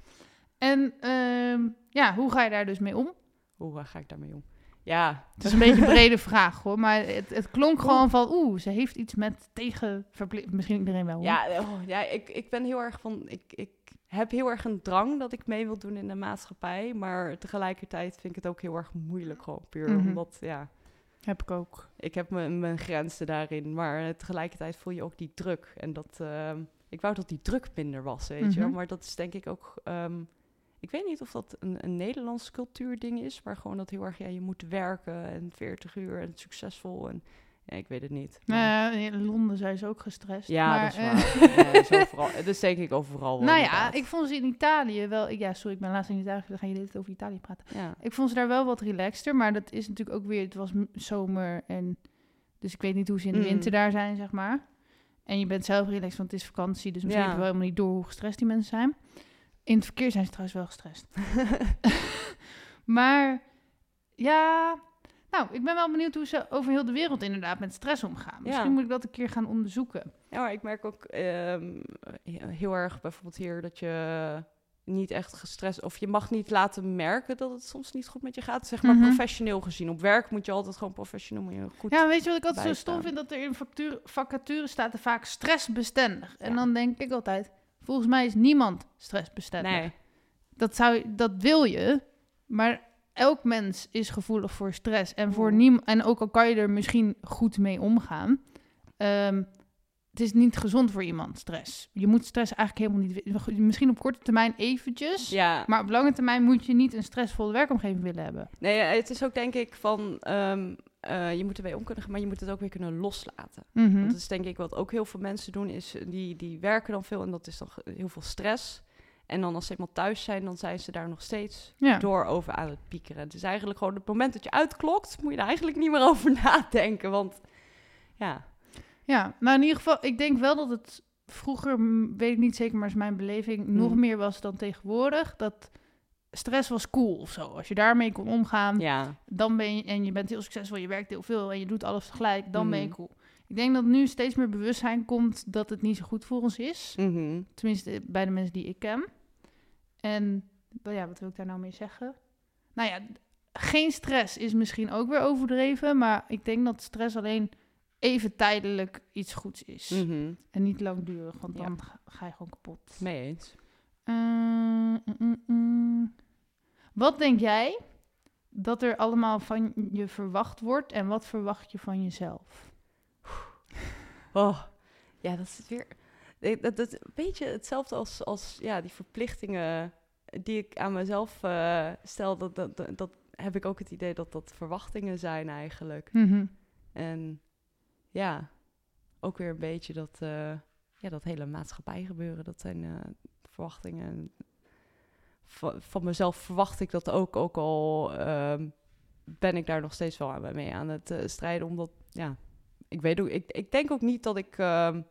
En ehm, ja, hoe ga je daar dus mee om? Hoe ga ik daarmee om? Ja, Het is een beetje een brede vraag hoor, maar het, het klonk gewoon van oeh, ze heeft iets met tegen verplicht. Misschien iedereen wel. hoor. ja, oh, ja ik, ik ben heel erg van. Ik, ik heb heel erg een drang dat ik mee wil doen in de maatschappij. Maar tegelijkertijd vind ik het ook heel erg moeilijk, gewoon puur. Mhm. Omdat, ja, heb ik ook. ik heb mijn, mijn grenzen daarin. Maar tegelijkertijd voel je ook die druk. En dat. ehm, ik wou dat die druk minder was, weet je wel. Mhm. Maar dat is denk ik ook. ehm, ik weet niet of dat een, een Nederlands cultuurding is, maar gewoon dat heel erg, ja, je moet werken en 40 uur en succesvol. En ja, ik weet het niet. Maar- in Londen zijn ze ook gestrest. ja, maar, dat is eh, waar. Ja, dat is denk ik overal. wel, nou ja, ik vond ze in Italië wel. Ja, sorry, ik ben laatst in Italië. Dan ga je dit over Italië praten. Ja. Ik vond ze daar wel wat relaxter, maar dat is natuurlijk ook weer. Het was zomer en dus ik weet niet hoe ze in de Mm. winter daar zijn, zeg maar. En je bent zelf relaxed, want het is vakantie, dus misschien heb je wel helemaal niet door hoe gestrest die mensen zijn. In het verkeer zijn ze trouwens wel gestrest. maar ja, nou, ik ben wel benieuwd hoe ze over heel de wereld inderdaad met stress omgaan. Misschien Ja. moet ik dat een keer gaan onderzoeken. Ja, maar ik merk ook ehm, heel erg bijvoorbeeld hier dat je niet echt gestrest... of je mag niet laten merken dat het soms niet goed met je gaat. Zeg maar Mhm. professioneel gezien. Op werk moet je altijd gewoon professioneel moet je goed... Ja, weet je wat ik altijd zo stom vind? Dat er in vacature, vacature staat er vaak stressbestendig. En Ja. dan denk ik altijd, volgens mij is niemand stressbestendig. nee. Dat, zou, dat wil je, maar elk mens is gevoelig voor stress. En, voor niem en ook al kan je er misschien goed mee omgaan, ehm, het is niet gezond voor iemand, stress. Je moet stress eigenlijk helemaal niet... Misschien op korte termijn eventjes, Ja, maar op lange termijn moet je niet een stressvolle werkomgeving willen hebben. nee, het is ook denk ik van... ehm, eh, je moet ermee om kunnen gaan, maar je moet het ook weer kunnen loslaten. Mhm. Want dat is denk ik wat ook heel veel mensen doen, is eh, die, die werken dan veel en dat is dan heel veel stress. En dan als ze eenmaal thuis zijn, dan zijn ze daar nog steeds ja. door over aan het piekeren. Het is eigenlijk gewoon het moment dat je uitklokt, moet je er eigenlijk niet meer over nadenken. Want ja, Ja, maar in ieder geval, ik denk wel dat het vroeger, weet ik niet zeker, maar is mijn beleving, nog Mm. meer was dan tegenwoordig. Dat stress was cool of zo. Als je daarmee kon omgaan, ja, dan ben je, en je bent heel succesvol, je werkt heel veel en je doet alles tegelijk, dan ben je Mhm. cool. Ik denk dat nu steeds meer bewustzijn komt dat het niet zo goed voor ons is. mhm. Tenminste, bij de mensen die ik ken. En ja, wat wil ik daar nou mee zeggen? Nou ja, geen stress is misschien ook weer overdreven, maar ik denk dat stress alleen even tijdelijk iets goeds is. Mhm. En niet langdurig, want Ja. dan ga- ga je gewoon kapot. mee eens. Eh, mm, mm, mm. Wat denk jij dat er allemaal van je verwacht wordt en wat verwacht je van jezelf? Oh, ja, dat is weer. Dat, dat, een beetje hetzelfde als, als ja, die verplichtingen die ik aan mezelf eh, stel. Dat, dat, dat, heb ik ook het idee dat dat verwachtingen zijn eigenlijk. En ja, ook weer een beetje dat, eh, ja, dat hele maatschappij gebeuren. Dat zijn eh, verwachtingen. Van, van mezelf verwacht ik dat ook, ook al ehm, ben ik daar nog steeds wel aan, mee aan het eh, strijden. Omdat, ja, ik weet ook, ik, ik denk ook niet dat ik ehm,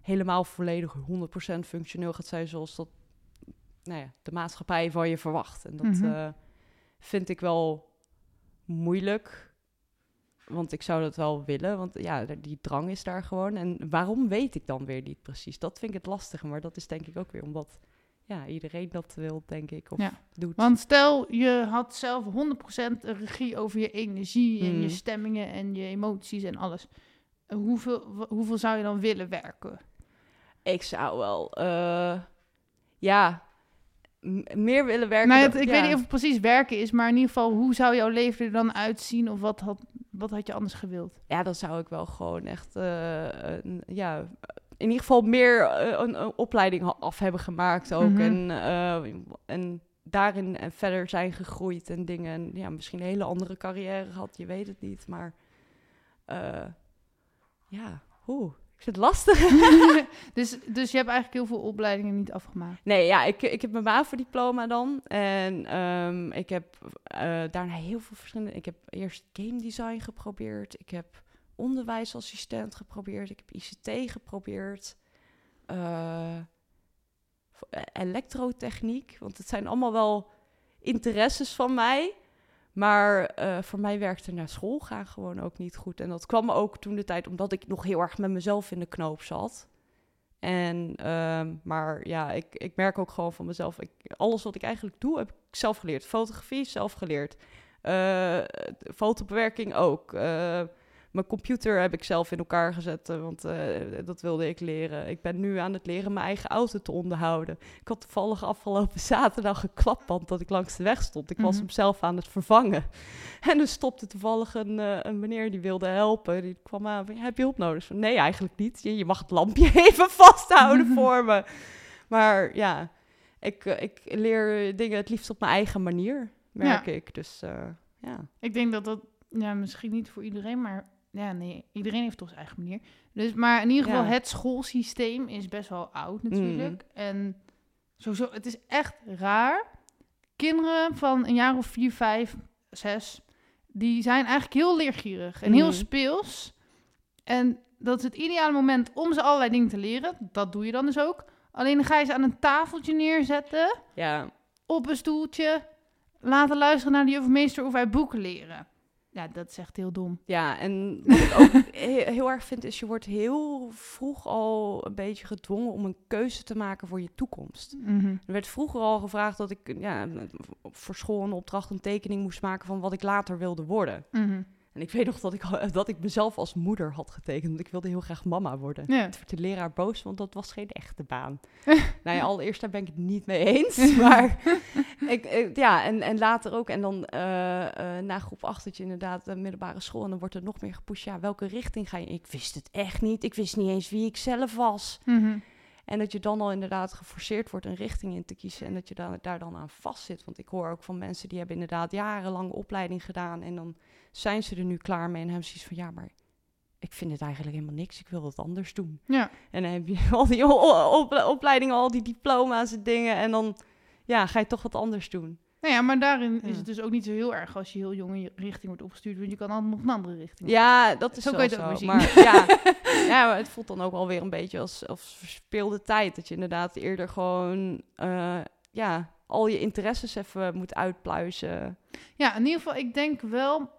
helemaal volledig 100% functioneel gaat zijn zoals dat nou ja, de maatschappij van je verwacht. En dat Mhm. eh, vind ik wel moeilijk. Want ik zou dat wel willen, want ja, die drang is daar gewoon. En waarom weet ik dan weer niet precies? Dat vind ik het lastige, maar dat is denk ik ook weer omdat ja, iedereen dat wil, denk ik, of Ja, doet. Want stel, je had zelf 100% regie over je energie en je Mm. stemmingen en je emoties en alles. Hoeveel, hoeveel zou je dan willen werken? Ik zou wel, eh, ja, meer willen werken. Nou, dan- het- ik ja. weet niet of het precies werken is, maar in ieder geval, hoe zou jouw leven er dan uitzien of wat had, wat had je anders gewild? Ja, dan zou ik wel gewoon echt, eh, een- ja, in ieder geval meer eh, een, een opleiding af hebben gemaakt ook. Mhm. En, eh, en daarin en verder zijn gegroeid en dingen. En ja, misschien een hele andere carrière gehad, je weet het niet. Maar eh, ja, oeh, ik het lastig. dus, dus je hebt eigenlijk heel veel opleidingen niet afgemaakt. Nee, ja, ik, ik heb mijn MAVO-diploma dan. En ehm, ik heb daarna heel veel verschillende... Ik heb eerst game design geprobeerd. Ik heb onderwijsassistent geprobeerd. Ik heb ICT geprobeerd. eh, elektrotechniek. Want het zijn allemaal wel interesses van mij. Maar eh, voor mij werkte naar school gaan gewoon ook niet goed. En dat kwam ook toen de tijd omdat ik nog heel erg met mezelf in de knoop zat. En, ehm, maar ja, ik, ik merk ook gewoon van mezelf, ik, alles wat ik eigenlijk doe, heb ik zelf geleerd. Fotografie, zelf geleerd. Uh, fotobewerking ook. Uh, mijn computer heb ik zelf in elkaar gezet, eh, want uh, dat wilde ik leren. Ik ben nu aan het leren mijn eigen auto te onderhouden. Ik had toevallig afgelopen zaterdag een klapband dat ik langs de weg stond. Ik was Mhm. hem zelf aan het vervangen. En er stopte toevallig een, uh, een meneer die wilde helpen. Die kwam aan, heb je hulp nodig? Nee, eigenlijk niet. Je, je mag het lampje even vasthouden voor me. Maar ja, ik, ik leer dingen het liefst op mijn eigen manier, merk Ja. ik. Dus ja. Ik denk dat dat, ja, misschien niet voor iedereen, maar ja, nee, iedereen heeft toch zijn eigen manier. Dus, maar in ieder geval, Ja. het schoolsysteem is best wel oud natuurlijk. En sowieso, het is echt raar. Kinderen van een jaar of vier, vijf, zes, die zijn eigenlijk heel leergierig en heel Mhm. speels. En dat is het ideale moment om ze allerlei dingen te leren. Dat doe je dan dus ook. Alleen dan ga je ze aan een tafeltje neerzetten Ja, op een stoeltje laten luisteren naar de jufmeester of uit boeken leren. Ja, dat is echt heel dom. Ja, en wat ik ook he- heel erg vind, is je wordt heel vroeg al een beetje gedwongen om een keuze te maken voor je toekomst. Er werd vroeger al gevraagd dat ik ja, voor school een opdracht, een tekening moest maken van wat ik later wilde worden. Mhm. En ik weet nog dat ik, al- dat ik mezelf als moeder had getekend, want ik wilde heel graag mama worden. Ja. Het werd de leraar boos, want dat was geen echte baan. nou ja, allereerst daar ben ik het niet mee eens. Maar ik, ik- ja, en, en later ook. En dan eh, eh, na groep 8 dat je inderdaad de middelbare school... en dan wordt er nog meer gepusht. Ja, welke richting ga je? Ik wist het echt niet. Ik wist niet eens wie ik zelf was. Mhm. En dat je dan al inderdaad geforceerd wordt een richting in te kiezen... en dat je daar, daar dan aan vastzit. Want ik hoor ook van mensen die hebben inderdaad jarenlang opleiding gedaan... en dan zijn ze er nu klaar mee en hebben zoiets van... ja, maar ik vind het eigenlijk helemaal niks. Ik wil het anders doen. Ja. En dan heb je al die op, opleidingen, al die diploma's en dingen. En dan ja, ga je toch wat anders doen. Nou ja, maar daarin Ja. is het dus ook niet zo heel erg als je heel jong in je richting wordt opgestuurd. Want je kan altijd nog een andere richting. Ja, dat is Zo kan je het ook zo. Maar ja, ja, maar het voelt dan ook alweer een beetje als, als verspeelde tijd. Dat je inderdaad eerder gewoon eh, ja, al je interesses even moet uitpluizen. Ja, in ieder geval, ik denk wel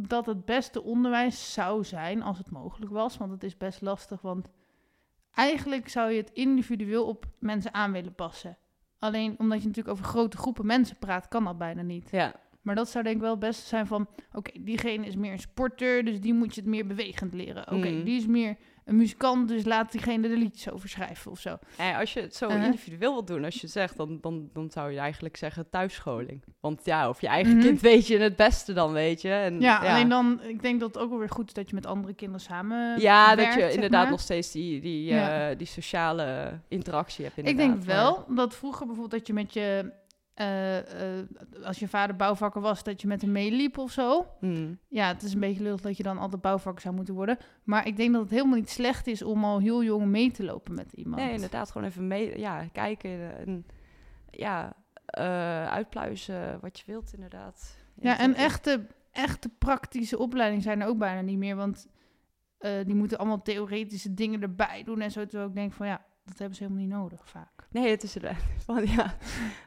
dat het beste onderwijs zou zijn als het mogelijk was. Want het is best lastig, want eigenlijk zou je het individueel op mensen aan willen passen. Alleen omdat je natuurlijk over grote groepen mensen praat, kan dat bijna niet. Ja, Maar dat zou denk ik wel het beste zijn van... Oké, diegene is meer een sporter, dus die moet je het meer bewegend leren. Oké, Mhm. die is meer een muzikant, dus laat diegene er liedjes over schrijven of zo. en als je het zo Uh-huh. individueel wilt doen, als je zegt, dan, dan, dan zou je eigenlijk zeggen thuisscholing. Want ja, of je eigen Mhm. kind weet je het beste dan, weet je. En, Ja, alleen dan... Ik denk dat het ook wel weer goed is dat je met andere kinderen samen Ja, dat je inderdaad maar. nog steeds die, die, Ja. eh, die sociale interactie hebt. Ik Inderdaad, denk wel dat vroeger bijvoorbeeld dat je met je... eh, eh, als je vader bouwvakker was, dat je met hem meeliep of zo. Hmm. Ja, het is een beetje lullig dat je dan altijd bouwvakker zou moeten worden. Maar ik denk dat het helemaal niet slecht is om al heel jong mee te lopen met iemand. Nee, inderdaad, gewoon even mee, ja, kijken en ja, eh, uitpluizen wat je wilt, inderdaad. Ja, en echte, echte praktische opleidingen zijn er ook bijna niet meer. Want die moeten allemaal theoretische dingen erbij doen en zo. Terwijl ik denk van ja, dat hebben ze helemaal niet nodig vaak. Nee, het is er. Van, ja.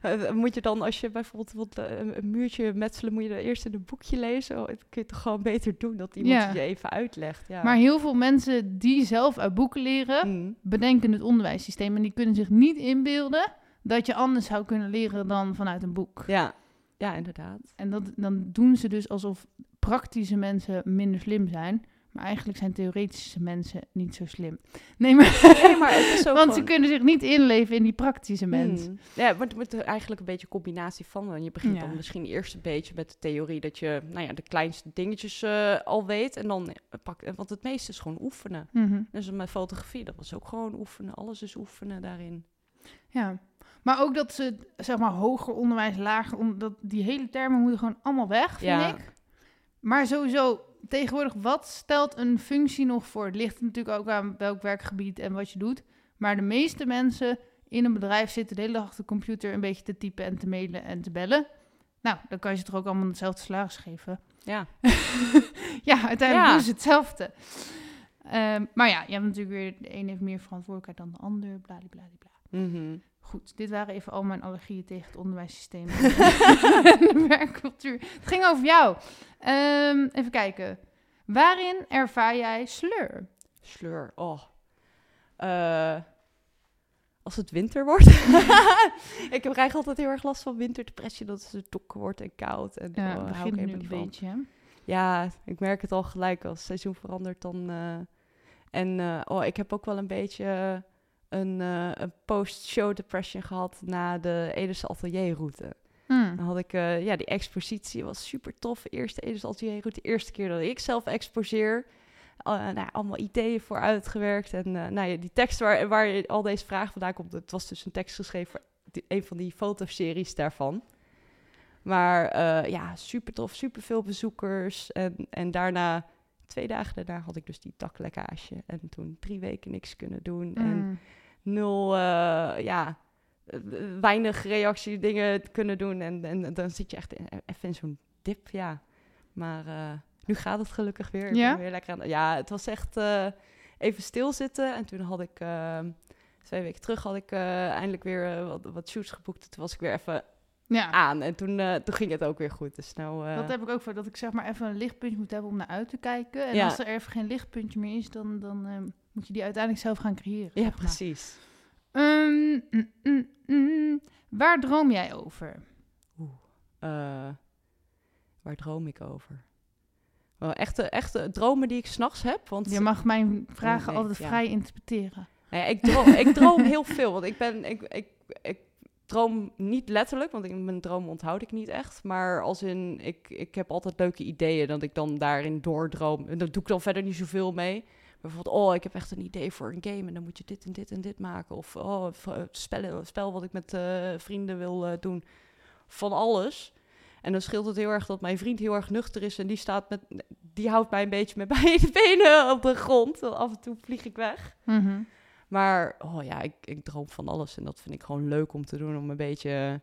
Eh, Moet je dan, als je bijvoorbeeld wilt, eh, een, muurtje metselen, moet je eerst in een boekje lezen? Oh, dat kun je toch gewoon beter doen, dat iemand Ja. je even uitlegt. Ja. Maar heel veel mensen die zelf uit boeken leren, Hmm. bedenken het onderwijssysteem. En die kunnen zich niet inbeelden dat je anders zou kunnen leren dan vanuit een boek. ja. ja, inderdaad. En dat, dan doen ze dus alsof praktische mensen minder slim zijn. Maar eigenlijk zijn theoretische mensen niet zo slim. Nee, maar, Nee, maar het is ook want ze kunnen zich niet inleven in die praktische mens. Hmm. Ja, maar het wordt eigenlijk een beetje een combinatie van. Je begint Ja. dan misschien eerst een beetje met de theorie dat je nou ja, de kleinste dingetjes eh, al weet. En dan pak, want het meeste is gewoon oefenen. Mhm. Dus met fotografie, dat was ook gewoon oefenen. Alles is oefenen daarin. Ja, maar ook dat ze, zeg maar, hoger onderwijs, lager onderwijs, dat die hele termen moeten gewoon allemaal weg, vind Ja. ik. Maar sowieso, tegenwoordig, wat stelt een functie nog voor? Het ligt natuurlijk ook aan welk werkgebied en wat je doet. Maar de meeste mensen in een bedrijf zitten de hele dag achter de computer een beetje te typen en te mailen en te bellen. Nou, dan kan je ze toch ook allemaal hetzelfde salaris geven. Ja, ja, uiteindelijk Ja. doen ze hetzelfde. Ehm, maar ja, je hebt natuurlijk weer, de een heeft meer verantwoordelijkheid dan de ander, bladibladibla. Mhm. Goed, dit waren even al mijn allergieën tegen het onderwijssysteem en de werkcultuur. Het ging over jou. Ehm, even kijken. Waarin ervaar jij sleur? sleur. Oh. Eh, als het winter wordt. ik heb eigenlijk altijd heel erg last van winterdepressie, dat het donker wordt en koud. En Ja, oh, het daar hou ik begint nu een van. beetje. hè? Ja, ik merk het al gelijk als het seizoen verandert dan. eh, en eh, oh, ik heb ook wel een beetje een, eh, een post-show depression gehad na de Edese Atelierroute. Hmm. Dan had ik, eh, ja, die expositie was super tof. Eerste Edese Atelierroute, de eerste keer dat ik zelf exposeer. Uh, nou, allemaal ideeën voor uitgewerkt. En nou ja, die tekst waar, waar al deze vragen vandaan komt, het was dus een tekst geschreven voor die- een van die fotoseries daarvan. Maar ja, super tof, super veel bezoekers. En, en daarna, twee dagen daarna, had ik dus die taklekkage. En toen drie weken niks kunnen doen. En Hmm. Nul, eh, ja, weinig reactie dingen kunnen doen. En, en dan zit je echt in, even in zo'n dip, ja. Maar eh, nu gaat het gelukkig weer. Ik Ja? ben weer lekker aan, ja, het was echt eh, even stilzitten. En toen had ik, twee weken terug, had ik eindelijk weer wat, wat shoots geboekt. Toen was ik weer even Ja, aan. En toen, toen ging het ook weer goed. Dus nou, eh, dat heb ik ook voor. Dat ik zeg maar even een lichtpuntje moet hebben om naar uit te kijken. En Ja. als er even geen lichtpuntje meer is, dan, dan ehm, moet je die uiteindelijk zelf gaan creëren. ja, precies. Ehm, mm, mm, mm. Waar droom jij over? Eh, waar droom ik over? Wel, echte, echte dromen die ik s'nachts heb. Want Je mag mijn vragen nee, altijd ja. vrij interpreteren. Nou ja, ik, droom, ik droom heel veel. Want ik ben. Ik, ik, ik droom niet letterlijk, want ik, mijn droom onthoud ik niet echt. Maar als in. Ik, ik heb altijd leuke ideeën dat ik dan daarin doordroom. En daar doe ik dan verder niet zoveel mee. Bijvoorbeeld, oh, ik heb echt een idee voor een game en dan moet je dit en dit en dit maken. Of oh, spellen, spel wat ik met eh, vrienden wil eh, doen. Van alles. En dan scheelt het heel erg dat mijn vriend heel erg nuchter is en die staat met, die houdt mij een beetje met beide benen op de grond. Af en toe vlieg ik weg. Mhm. Maar oh ja, ik, ik droom van alles. En dat vind ik gewoon leuk om te doen. Om een beetje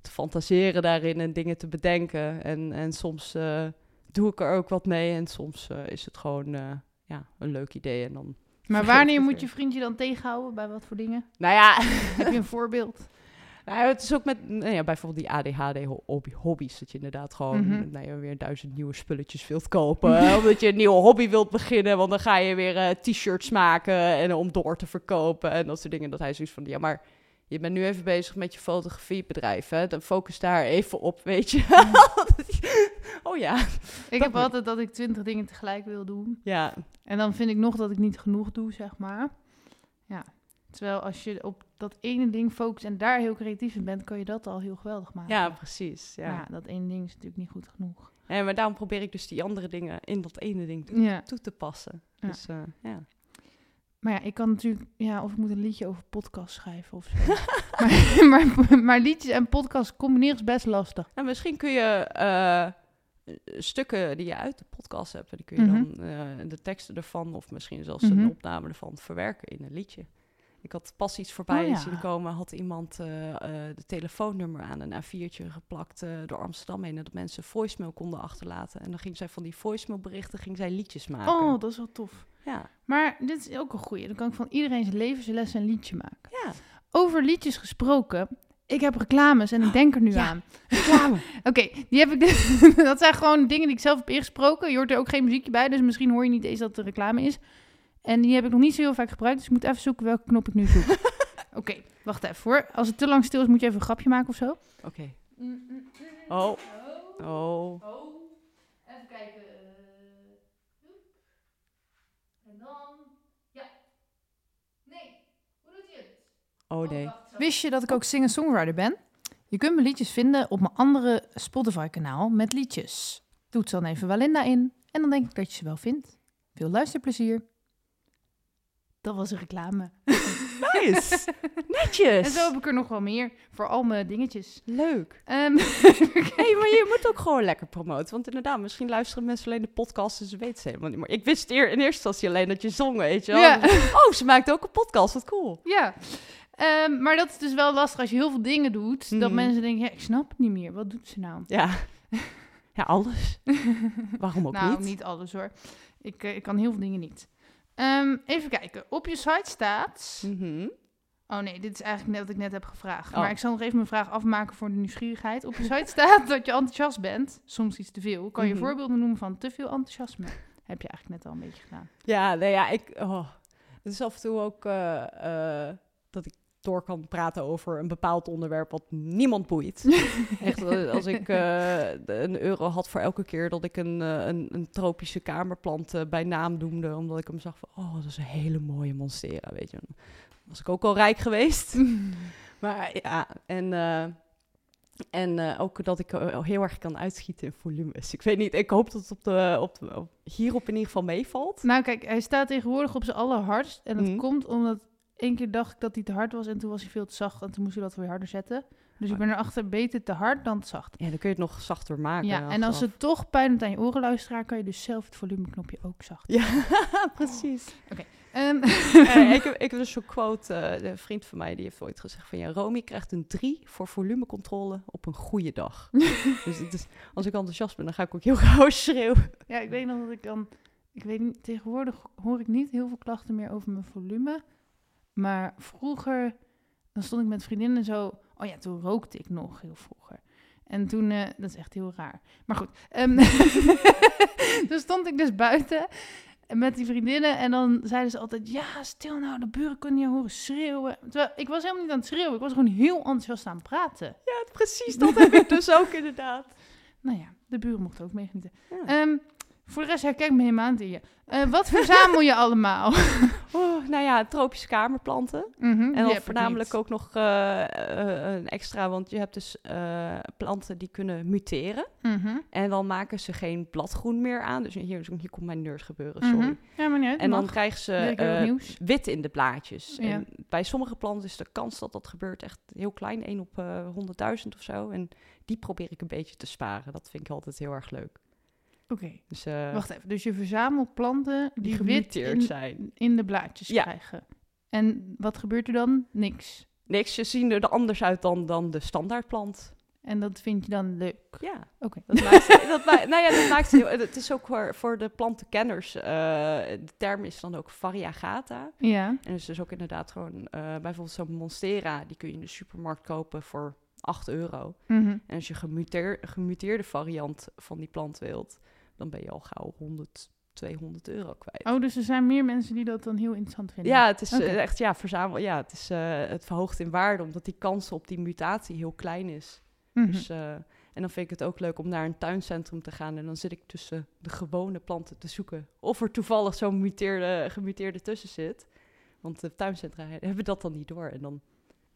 te fantaseren daarin en dingen te bedenken. En, en soms eh, doe ik er ook wat mee. En soms is het gewoon ja, een leuk idee. En dan, Maar wanneer moet je vriendje dan tegenhouden? Bij wat voor dingen? nou ja, Heb je een voorbeeld? nou, het is ook met nou ja, bijvoorbeeld die ADHD-hobby's. Dat je inderdaad gewoon Mhm. nou ja, weer duizend nieuwe spulletjes wilt kopen. omdat je een nieuwe hobby wilt beginnen. Want dan ga je weer eh, t-shirts maken en om door te verkopen. En dat soort dingen. Dat hij zoiets van, ja, maar je bent nu even bezig met je fotografiebedrijf. Hè? Dan focus daar even op, weet je. oh ja. Ik heb moet- altijd dat ik twintig dingen tegelijk wil doen. Ja, En dan vind ik nog dat ik niet genoeg doe, zeg maar. Ja. Terwijl als je op dat ene ding focust en daar heel creatief in bent, kan je dat al heel geweldig maken. ja precies. Ja. Dat ene ding is natuurlijk niet goed genoeg. En, maar daarom probeer ik dus die andere dingen in dat ene ding toe, Ja. toe te passen. Dus eh, ja. Maar ja, ik kan natuurlijk, ja, of ik moet een liedje over podcast schrijven of zo. maar, maar, maar liedjes en podcast combineren is best lastig. Nou, misschien kun je eh, stukken die je uit de podcast hebt, die kun je Mhm. dan eh, de teksten ervan of misschien zelfs Mhm. een opname ervan verwerken in een liedje. Ik had pas iets voorbij Oh ja. zien komen, had iemand eh, eh, de telefoonnummer aan een A4'tje geplakt eh, door Amsterdam heen, en dat mensen voicemail konden achterlaten. En dan ging zij van die voicemailberichten ging zij liedjes maken. Oh, dat is wel tof. Ja. Maar dit is ook een goeie. Dan kan ik van iedereen zijn levensles een liedje maken. Ja. Over liedjes gesproken. Ik heb reclames en ik denk er nu Ja. aan. Reclame. Oké, die heb ik. dat zijn gewoon dingen die ik zelf heb ingesproken. Je hoort er ook geen muziekje bij, dus misschien hoor je niet eens dat het een reclame is. En die heb ik nog niet zo heel vaak gebruikt, dus ik moet even zoeken welke knop ik nu zoek. Oké, wacht even hoor. Als het te lang stil is, moet je even een grapje maken of zo. Oké. Oh. Oh. Oh, even kijken. En dan. Ja. Nee, hoe doet hij het? Oh nee. Wist je dat ik ook singer-songwriter ben? Je kunt mijn liedjes vinden op mijn andere Spotify-kanaal met liedjes. Doe het dan even Walinda in en dan denk ik dat je ze wel vindt. Veel luisterplezier. Dat was een reclame. Nice. Netjes. En zo heb ik er nog wel meer voor al mijn dingetjes. Leuk. Ehm, hey, maar je moet ook gewoon lekker promoten. Want inderdaad, misschien luisteren mensen alleen de podcast en ze weten ze helemaal niet meer. Ik wist eer, in eerste instantie alleen dat je zong, weet je wel. Ja. Oh, ze maakt ook een podcast, wat cool. ja, Ehm, maar dat is dus wel lastig als je heel veel dingen doet. Dat Mhm. mensen denken, ja, ik snap het niet meer. Wat doet ze nou? Ja. Ja, alles. Waarom ook nou, niet? niet alles hoor. Ik, eh, ik kan heel veel dingen niet. Ehm, even kijken. Op je site staat... Mhm. Oh nee, dit is eigenlijk net wat ik net heb gevraagd. Oh. Maar ik zal nog even mijn vraag afmaken voor de nieuwsgierigheid. Op je site staat dat je enthousiast bent. Soms iets te veel. Kan je Mhm. voorbeelden noemen van te veel enthousiasme? Heb je eigenlijk net al een beetje gedaan. Ja, nee, ja, ik... Oh. Het is af en toe ook eh, eh, dat ik door kan praten over een bepaald onderwerp wat niemand boeit. Echt, eh, als ik eh, een euro had voor elke keer dat ik een, eh, een, een tropische kamerplant bij naam noemde, omdat ik hem zag van, oh, dat is een hele mooie monstera, weet je. Dan was ik ook al rijk geweest. maar ja, en, en ook dat ik heel erg kan uitschieten in volumes. Ik weet niet, ik hoop dat het op de, op de, op, hierop in ieder geval meevalt. Nou kijk, hij staat tegenwoordig op zijn allerhardst. En dat Mhm. komt omdat één keer dacht ik dat hij te hard was en toen was hij veel te zacht. En toen moest hij dat weer harder zetten. Dus ik ben erachter beter te hard dan te zacht. Ja, dan kun je het nog zachter maken. Ja, en als het toch pijn doet aan je oren luisteraar, kan je dus zelf het volumeknopje ook zacht. Ja, precies. Ehm, Eh, ik, heb, ik heb dus zo'n quote, eh, een vriend van mij die heeft ooit gezegd van... Ja, Romy krijgt een 3 voor volumecontrole op een goede dag. dus is, als ik enthousiast ben, dan ga ik ook heel gauw schreeuwen. ja, ik weet nog dat ik dan... Ik weet niet, tegenwoordig hoor ik niet heel veel klachten meer over mijn volume. Maar vroeger, dan stond ik met vriendinnen zo... Oh ja, toen rookte ik nog heel vroeger. En toen, eh, dat is echt heel raar. Maar goed, ehm, toen stond ik dus buiten met die vriendinnen. En dan zeiden ze altijd, ja, stil nou, de buren kunnen je horen schreeuwen. Terwijl ik was helemaal niet aan het schreeuwen. Ik was gewoon heel enthousiast aan het praten. Ja, precies, dat heb ik dus ook inderdaad. Nou ja, de buren mochten ook meegenieten. Ja. Ehm, voor de rest herken ik me helemaal niet in je. Eh, wat verzamel je allemaal? Nou ja, tropische kamerplanten. Die En dan voornamelijk ook nog eh, eh, een extra, want je hebt dus planten die kunnen muteren. Mhm, En dan maken ze geen bladgroen meer aan. Dus hier, hier komt mijn nerd gebeuren, mhm. sorry. Ja, maar niet. En dan mag. krijgen ze wit in de blaadjes. Ja. En bij sommige planten is de kans dat dat gebeurt echt heel klein. 1 op eh 100.000 of zo. En die probeer ik een beetje te sparen. Dat vind ik altijd heel erg leuk. Oké, Dus eh, wacht even. Dus je verzamelt planten die, die wit in, zijn. in de blaadjes Ja. krijgen. En wat gebeurt er dan? Niks. Niks, ze zien er anders uit dan, dan de standaardplant. En dat vind je dan leuk. Ja. Oké. Dat maakt, dat maakt, nou ja, dat maakt heel, het is ook voor, voor de plantenkenners. eh, de term is dan ook variegata. Ja. En dus, dus ook inderdaad gewoon, eh, bijvoorbeeld zo'n Monstera, die kun je in de supermarkt kopen voor 8 euro. Mhm. En als je gemuteer, gemuteerde variant van die plant wilt, dan ben je al gauw 100, 200 euro kwijt. Oh, dus er zijn meer mensen die dat dan heel interessant vinden. Ja, het is eh, echt, ja, verzamel, ja, het is, eh, het verhoogt in waarde, omdat die kans op die mutatie heel klein is. Mhm. Dus, eh, en dan vind ik het ook leuk om naar een tuincentrum te gaan en dan zit ik tussen de gewone planten te zoeken. Of er toevallig zo'n muteerde, gemuteerde tussen zit. Want de tuincentra he- hebben dat dan niet door. En dan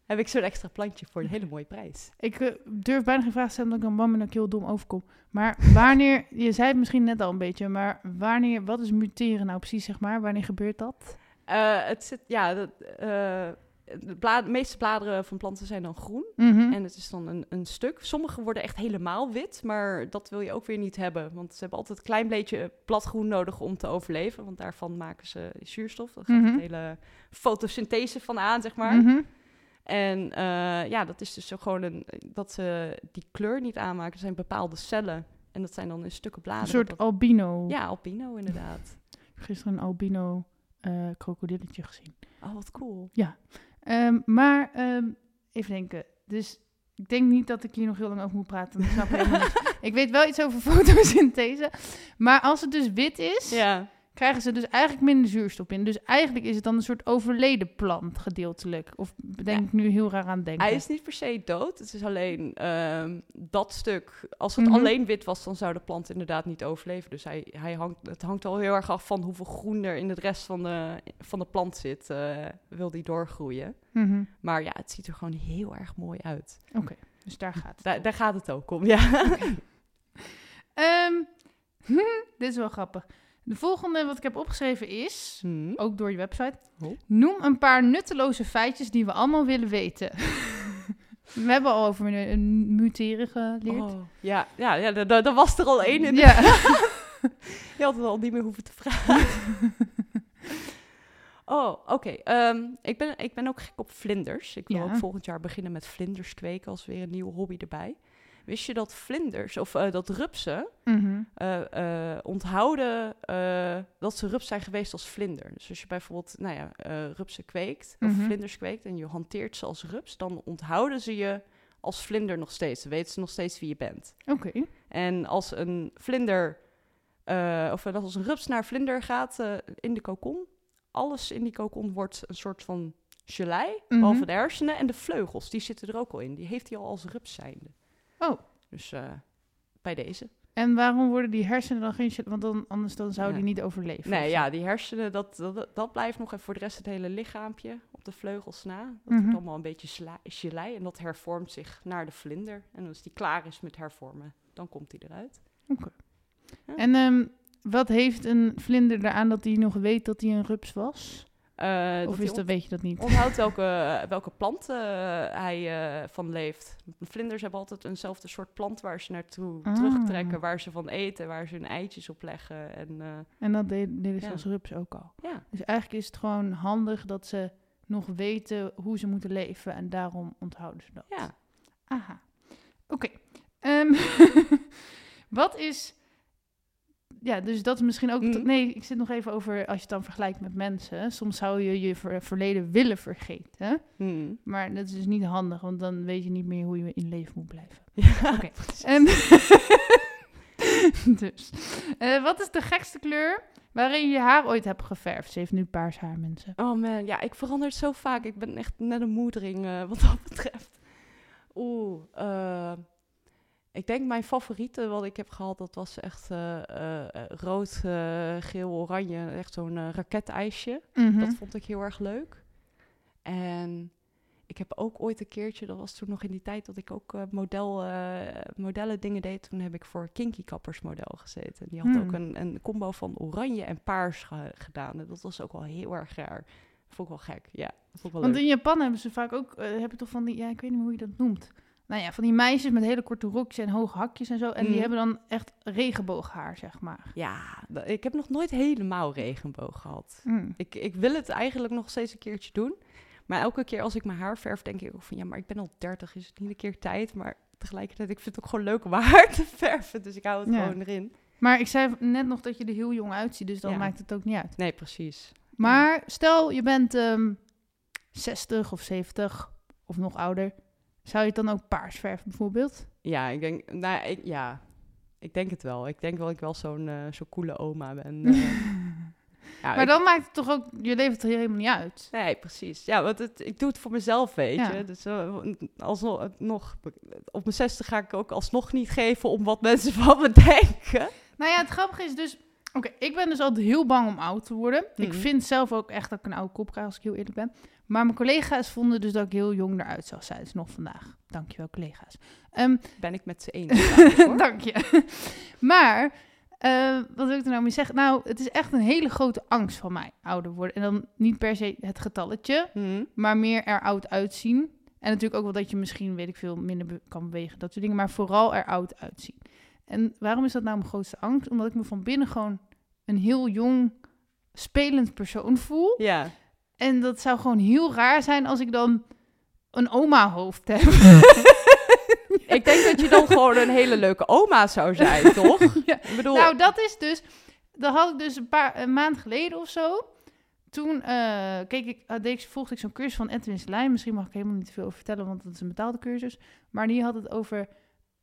heb ik zo'n extra plantje voor een hele mooie prijs. Ik eh, durf bijna geen vraag te stellen, omdat ik dan bang ben dat ik heel dom overkom. Maar wanneer, je zei het misschien net al een beetje, maar wanneer, wat is muteren nou precies, zeg maar? Wanneer gebeurt dat? Eh, het zit, ja, de, eh, de, meeste bladeren van planten zijn dan groen. Mhm. En het is dan een, een stuk. Sommige worden echt helemaal wit, maar dat wil je ook weer niet hebben. Want ze hebben altijd een klein beetje bladgroen nodig om te overleven. Want daarvan maken ze zuurstof. Daar gaat de hele fotosynthese van aan, zeg maar. Mhm. En eh, ja, dat is dus zo gewoon een, dat ze die kleur niet aanmaken. Er zijn bepaalde cellen. En dat zijn dan in stukken Een bladeren. soort dat- albino. ja, albino inderdaad. Gisteren een albino eh krokodilletje gezien. Oh, wat cool. Ehm, maar ehm, even denken. Dus ik denk niet dat ik hier nog heel lang over moet praten. Ik, snap ik weet wel iets over fotosynthese. Maar als het dus wit is, Ja, krijgen ze dus eigenlijk minder zuurstof in. Dus eigenlijk is het dan een soort overleden plant gedeeltelijk. Of denk Ja. ik nu heel raar aan denken? hij is niet per se dood. Het is alleen ehm, dat stuk. Als het Mhm. alleen wit was, dan zou de plant inderdaad niet overleven. Dus hij, hij hangt, het hangt al heel erg af van hoeveel groen er in de rest van de, van de plant zit. eh, wil die doorgroeien. Mhm. Maar ja, het ziet er gewoon heel erg mooi uit. Oké, dus daar gaat het. Daar, daar gaat het ook om, ja. Ehm, dit is wel grappig. De volgende wat ik heb opgeschreven is, Hm. ook door je website, Oh. noem een paar nutteloze feitjes die we allemaal willen weten. we hebben al over een muteren geleerd. Oh, ja, ja, ja da- da- daar was er al één in. Ja. Je had het al niet meer hoeven te vragen. oh, oké. Ehm, ik, ben, ik ben ook gek op vlinders. Ik wil Ja. ook volgend jaar beginnen met vlinders kweken als weer een nieuwe hobby erbij. Wist je dat vlinders, of eh, dat rupsen, Mhm. eh, eh, onthouden dat ze rups zijn geweest als vlinder. Dus als je bijvoorbeeld, nou ja, rupsen kweekt, of Mhm. vlinders kweekt en je hanteert ze als rups, dan onthouden ze je als vlinder nog steeds. Dan weten ze nog steeds wie je bent. Oké. En als een vlinder, of als een rups naar vlinder gaat in de kokon, alles in die kokon wordt een soort van gelei, behalve de hersenen en de vleugels. Die zitten er ook al in. Die heeft hij al als rups zijnde. Oh. Dus eh, bij deze. En waarom worden die hersenen dan geen... Want dan, anders dan zou Ja. die niet overleven. Nee, ja, die hersenen, dat, dat, dat blijft nog even voor de rest het hele lichaampje op de vleugels na. Dat Mhm. wordt allemaal een beetje gelei en dat hervormt zich naar de vlinder. En als die klaar is met hervormen, dan komt die eruit. En ehm, wat heeft een vlinder eraan dat hij nog weet dat hij een rups was? Eh, of dat is dat, weet je dat niet? onthoudt welke, welke plant eh, hij eh, van leeft. Vlinders hebben altijd eenzelfde soort plant waar ze naartoe Ah. terugtrekken, waar ze van eten, waar ze hun eitjes op leggen. En En dat deden ze Ja. als rups ook al. ja, Dus eigenlijk is het gewoon handig dat ze nog weten hoe ze moeten leven. En daarom onthouden ze dat. ja. Aha. Oké. Ehm, wat is... Ja, dus dat is misschien ook... Mhm. Nee, ik zit nog even over... Als je het dan vergelijkt met mensen. Soms zou je je ver- verleden willen vergeten. Hmm. Maar dat is dus niet handig. Want dan weet je niet meer hoe je in leven moet blijven. ja. Oké. En dus. eh, wat is de gekste kleur waarin je je haar ooit hebt geverfd? Ze heeft nu paars haar, mensen. Oh man, ja, ik verander het zo vaak. Ik ben echt net een moedering eh, wat dat betreft. Oeh, eh, ik denk mijn favoriete wat ik heb gehad, dat was echt eh, eh, eh, rood, geel, oranje. Echt zo'n raketijsje. Mhm. Dat vond ik heel erg leuk. En ik heb ook ooit een keertje, dat was toen nog in die tijd dat ik ook model, modellen dingen deed. Toen heb ik voor Kinky Kappers model gezeten. Die had Hmm. ook een, een combo van oranje en paars ge- gedaan. En dat was ook wel heel erg raar. Vond ik wel gek, ja. Dat vond ik wel Want leuk. in Japan hebben ze vaak ook, heb je toch van die, ja, ik weet niet hoe je dat noemt. Nou ja, van die meisjes met hele korte rokjes en hoge hakjes en zo. En die Mhm. hebben dan echt regenbooghaar, zeg maar. Ja, ik heb nog nooit helemaal regenboog gehad. Mm. Ik, ik wil het eigenlijk nog steeds een keertje doen. Maar elke keer als ik mijn haar verf, denk ik ook van... ja, maar ik ben al 30, is het niet een keer tijd? Maar tegelijkertijd, ik vind het ook gewoon leuk om mijn haar te verven. Dus ik hou het Ja. gewoon erin. Maar ik zei net nog dat je er heel jong uitziet, dus dan Ja. maakt het ook niet uit. Nee, precies. Maar stel je bent ehm 60 of 70 of nog ouder. Zou je het dan ook paars verven bijvoorbeeld? Ja, ik denk... Nou, ik, ja, ik denk het wel. Ik denk wel dat ik wel zo'n eh zo'n coole oma ben. eh. ja, maar ik- dan maakt het toch ook, je levert er helemaal niet uit. Nee, precies. Ja, want het, ik doe het voor mezelf, weet Ja. je. Dus eh, alsnog, nog, op mijn zesde ga ik ook alsnog niet geven om wat mensen van me denken. Nou ja, het grappige is dus... Oké, ik ben dus altijd heel bang om oud te worden. Ik Mhm. vind zelf ook echt dat ik een oude kop krijg, als ik heel eerlijk ben. Maar mijn collega's vonden dus dat ik heel jong eruit zag, zeiden ze nog vandaag. Dankjewel, collega's. Ehm, Ben ik met z'n hoor. dank je. maar, eh, wat wil ik er nou mee zeggen? Nou, het is echt een hele grote angst van mij, ouder worden. En dan niet per se het getalletje, Hm. maar meer er oud uitzien. En natuurlijk ook wel dat je misschien, weet ik veel, minder be- kan bewegen, dat soort dingen. Maar vooral er oud uitzien. En waarom is dat nou mijn grootste angst? Omdat ik me van binnen gewoon een heel jong, spelend persoon voel. Ja. En dat zou gewoon heel raar zijn als ik dan een oma-hoofd heb. Ik denk dat je dan gewoon een hele leuke oma zou zijn, toch? Ja. Ik bedoel, Nou, dat is dus... Dat had ik dus een paar een maand geleden of zo. Toen eh, keek ik, uh, deed ik, volgde ik zo'n cursus van Edwin Selijn. Misschien mag ik helemaal niet te veel over vertellen, want dat is een betaalde cursus. Maar die had het over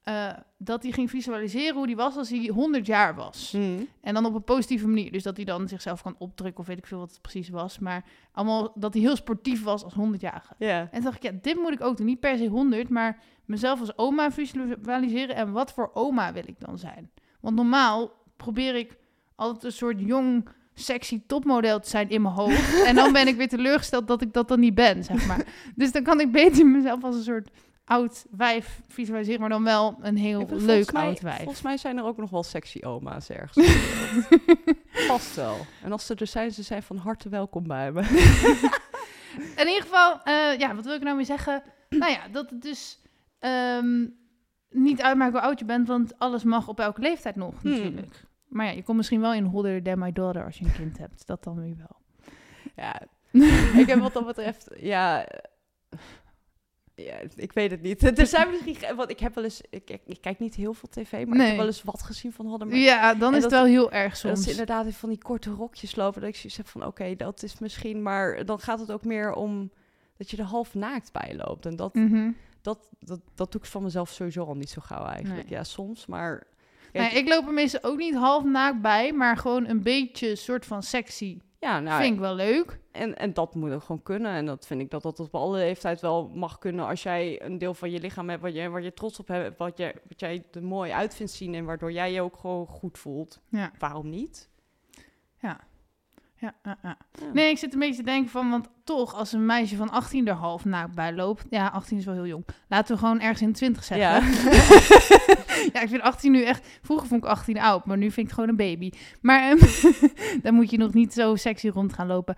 eh, dat hij ging visualiseren hoe die was als hij 100 jaar was. hm. En dan op een positieve manier. Dus dat hij dan zichzelf kan opdrukken of weet ik veel wat het precies was. Maar allemaal dat hij heel sportief was als 100-jarige. ja. En toen dacht ik, ja, dit moet ik ook doen. Niet per se 100, maar mezelf als oma visualiseren. En wat voor oma wil ik dan zijn? Want normaal probeer ik altijd een soort jong, sexy topmodel te zijn in mijn hoofd. en dan ben ik weer teleurgesteld dat ik dat dan niet ben, zeg maar. dus dan kan ik beter mezelf als een soort oud wijf visualiseren, maar dan wel een heel leuk mij- oud wijf. Volgens mij zijn er ook nog wel sexy oma's ergens. Vast wel. En als ze er zijn, ze zijn van harte welkom bij me. In ieder geval, eh, ja, wat wil ik nou mee zeggen? nou ja, dat het dus ehm, niet uitmaakt hoe oud je bent, want alles mag op elke leeftijd nog, Hmm. natuurlijk. Maar ja, je komt misschien wel in Holder Than My Daughter als je een kind hebt. Dat dan weer wel. Ja, ik heb wat dat betreft, ja, ja, ik weet het niet. Er zijn misschien, want ik heb wel eens, ik, ik, ik kijk niet heel veel tv, maar ik Nee. heb wel eens wat gezien van Hadden. Ja, dan is het dat- wel heel erg dat soms. ze inderdaad van die korte rokjes lopen, dat ik zoiets heb van, oké, dat is misschien, maar dan gaat het ook meer om dat je er half naakt bij loopt. En dat, Mhm. dat, dat, dat doe ik van mezelf sowieso al niet zo gauw eigenlijk. Nee. Ja, soms, maar... Ja, ik loop er meestal ook niet half naakt bij, maar gewoon een beetje soort van sexy Ja, nou, Vind ik wel leuk. En, en dat moet ook gewoon kunnen. En dat vind ik dat dat op alle leeftijd wel mag kunnen. Als jij een deel van je lichaam hebt waar je, waar je trots op hebt, wat, je, wat jij er mooi uit vindt zien en waardoor jij je ook gewoon goed voelt. Ja. Waarom niet? Ja. Ja. Nee, ik zit een beetje te denken van, want toch, als een meisje van 18 er half naakt bij loopt, ja, 18 is wel heel jong. Laten we gewoon ergens in de 20 zeggen. Ja. ja, ik vind 18 nu echt, vroeger vond ik 18 oud, maar nu vind ik het gewoon een baby. Maar ehm, dan moet je nog niet zo sexy rond gaan lopen.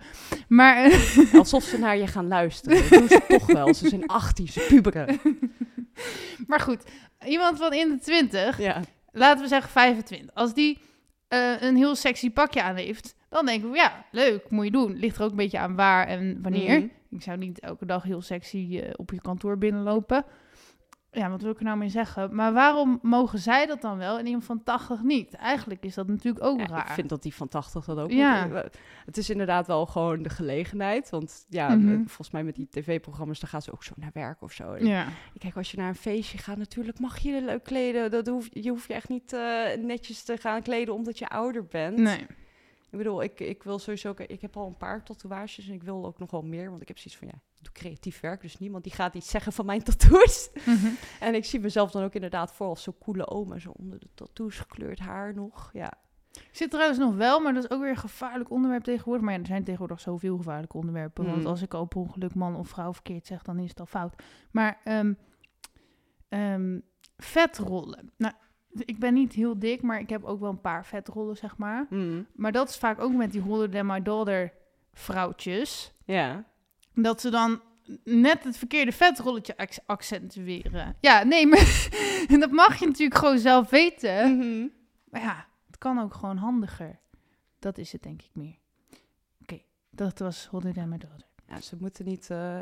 Maar eh, Alsof ze naar je gaan luisteren. Dat doen ze toch wel. Ze zijn 18, ze puberen. Maar goed, iemand van in de 20, Ja. laten we zeggen 25, als die eh, een heel sexy pakje aan heeft, dan denken we, ja, leuk, moet je doen. Ligt er ook een beetje aan waar en wanneer. Mhm. Ik zou niet elke dag heel sexy eh, op je kantoor binnenlopen. Ja, wat wil ik er nou mee zeggen? Maar waarom mogen zij dat dan wel en iemand van 80 niet? Eigenlijk is dat natuurlijk ook Ja, raar. ik vind dat die van 80 dat ook Ja. moet. Het is inderdaad wel gewoon de gelegenheid. Want ja, Mhm. eh, volgens mij met die tv-programma's, dan gaan ze ook zo naar werk of zo. Ja, Kijk, als je naar een feestje gaat, natuurlijk mag je je leuk kleden. Dat hoef, je hoeft je echt niet eh, netjes te gaan kleden omdat je ouder bent. nee. Ik bedoel, ik, ik wil sowieso... Ik heb al een paar tatoeages en ik wil ook nog wel meer. Want ik heb zoiets van, ja, doe creatief werk. Dus niemand die gaat iets zeggen van mijn tattoos. Mhm. En ik zie mezelf dan ook inderdaad voor als zo'n coole oma. Zo onder de tattoos gekleurd haar nog. Ja, Ik zit trouwens nog wel, maar dat is ook weer een gevaarlijk onderwerp tegenwoordig. Maar ja, er zijn tegenwoordig zoveel gevaarlijke onderwerpen. Want Mm. als ik op ongeluk man of vrouw verkeerd zeg, dan is het al fout. Maar ehm ehm, vetrollen. Nou, ik ben niet heel dik, maar ik heb ook wel een paar vetrollen, zeg maar. Mm. Maar dat is vaak ook met die Holler than my daughter vrouwtjes. ja. Dat ze dan net het verkeerde vetrolletje ac- accentueren. Ja, nee, maar dat mag je natuurlijk gewoon zelf weten. Mhm. Maar ja, het kan ook gewoon handiger. Dat is het denk ik meer. Oké, dat was than my daughter. Ja, ze moeten niet eh,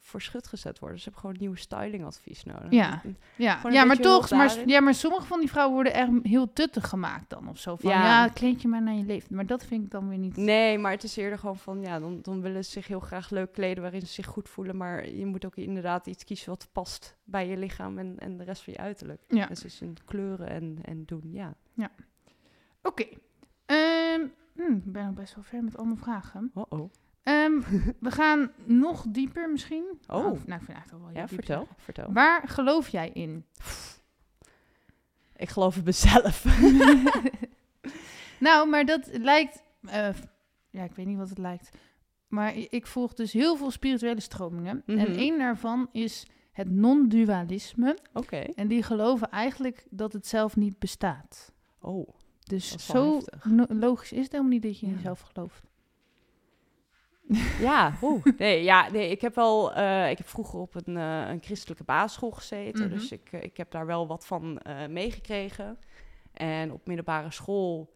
voor schut gezet worden. Ze hebben gewoon nieuwe stylingadvies nodig. Ja. Ja, Gewoon een ja maar toch, maar, ja, maar sommige van die vrouwen worden echt heel tuttig gemaakt dan of zo. Van ja, Ja. kleed je maar naar je leeftijd. Maar dat vind ik dan weer niet. Nee, maar het is eerder gewoon van, ja, dan, dan willen ze zich heel graag leuk kleden waarin ze zich goed voelen. Maar je moet ook inderdaad iets kiezen wat past bij je lichaam en, en de rest van je uiterlijk. Ja. Dus is in kleuren en, en doen, ja. Oké. Ehm, hm, ik ben nog best wel ver met allemaal vragen. Oh oh. Ehm, we gaan nog dieper misschien. Oh. Nou, nou, ik vind het eigenlijk al wel Ja, vertel, vertel. Waar geloof jij in? Ik geloof in mezelf. Nou, maar dat lijkt... eh, ja, ik weet niet wat het lijkt. Maar ik volg dus heel veel spirituele stromingen. En Mhm. één daarvan is het non-dualisme. Oké. En die geloven eigenlijk dat het zelf niet bestaat. Oh. Dus zo heftig. logisch is het helemaal niet dat je in jezelf gelooft. Ja, oeh. Nee, ja, nee, ik heb wel, eh, ik heb vroeger op een, eh, een christelijke basisschool gezeten, Mhm. dus ik, eh, ik heb daar wel wat van meegekregen. En op middelbare school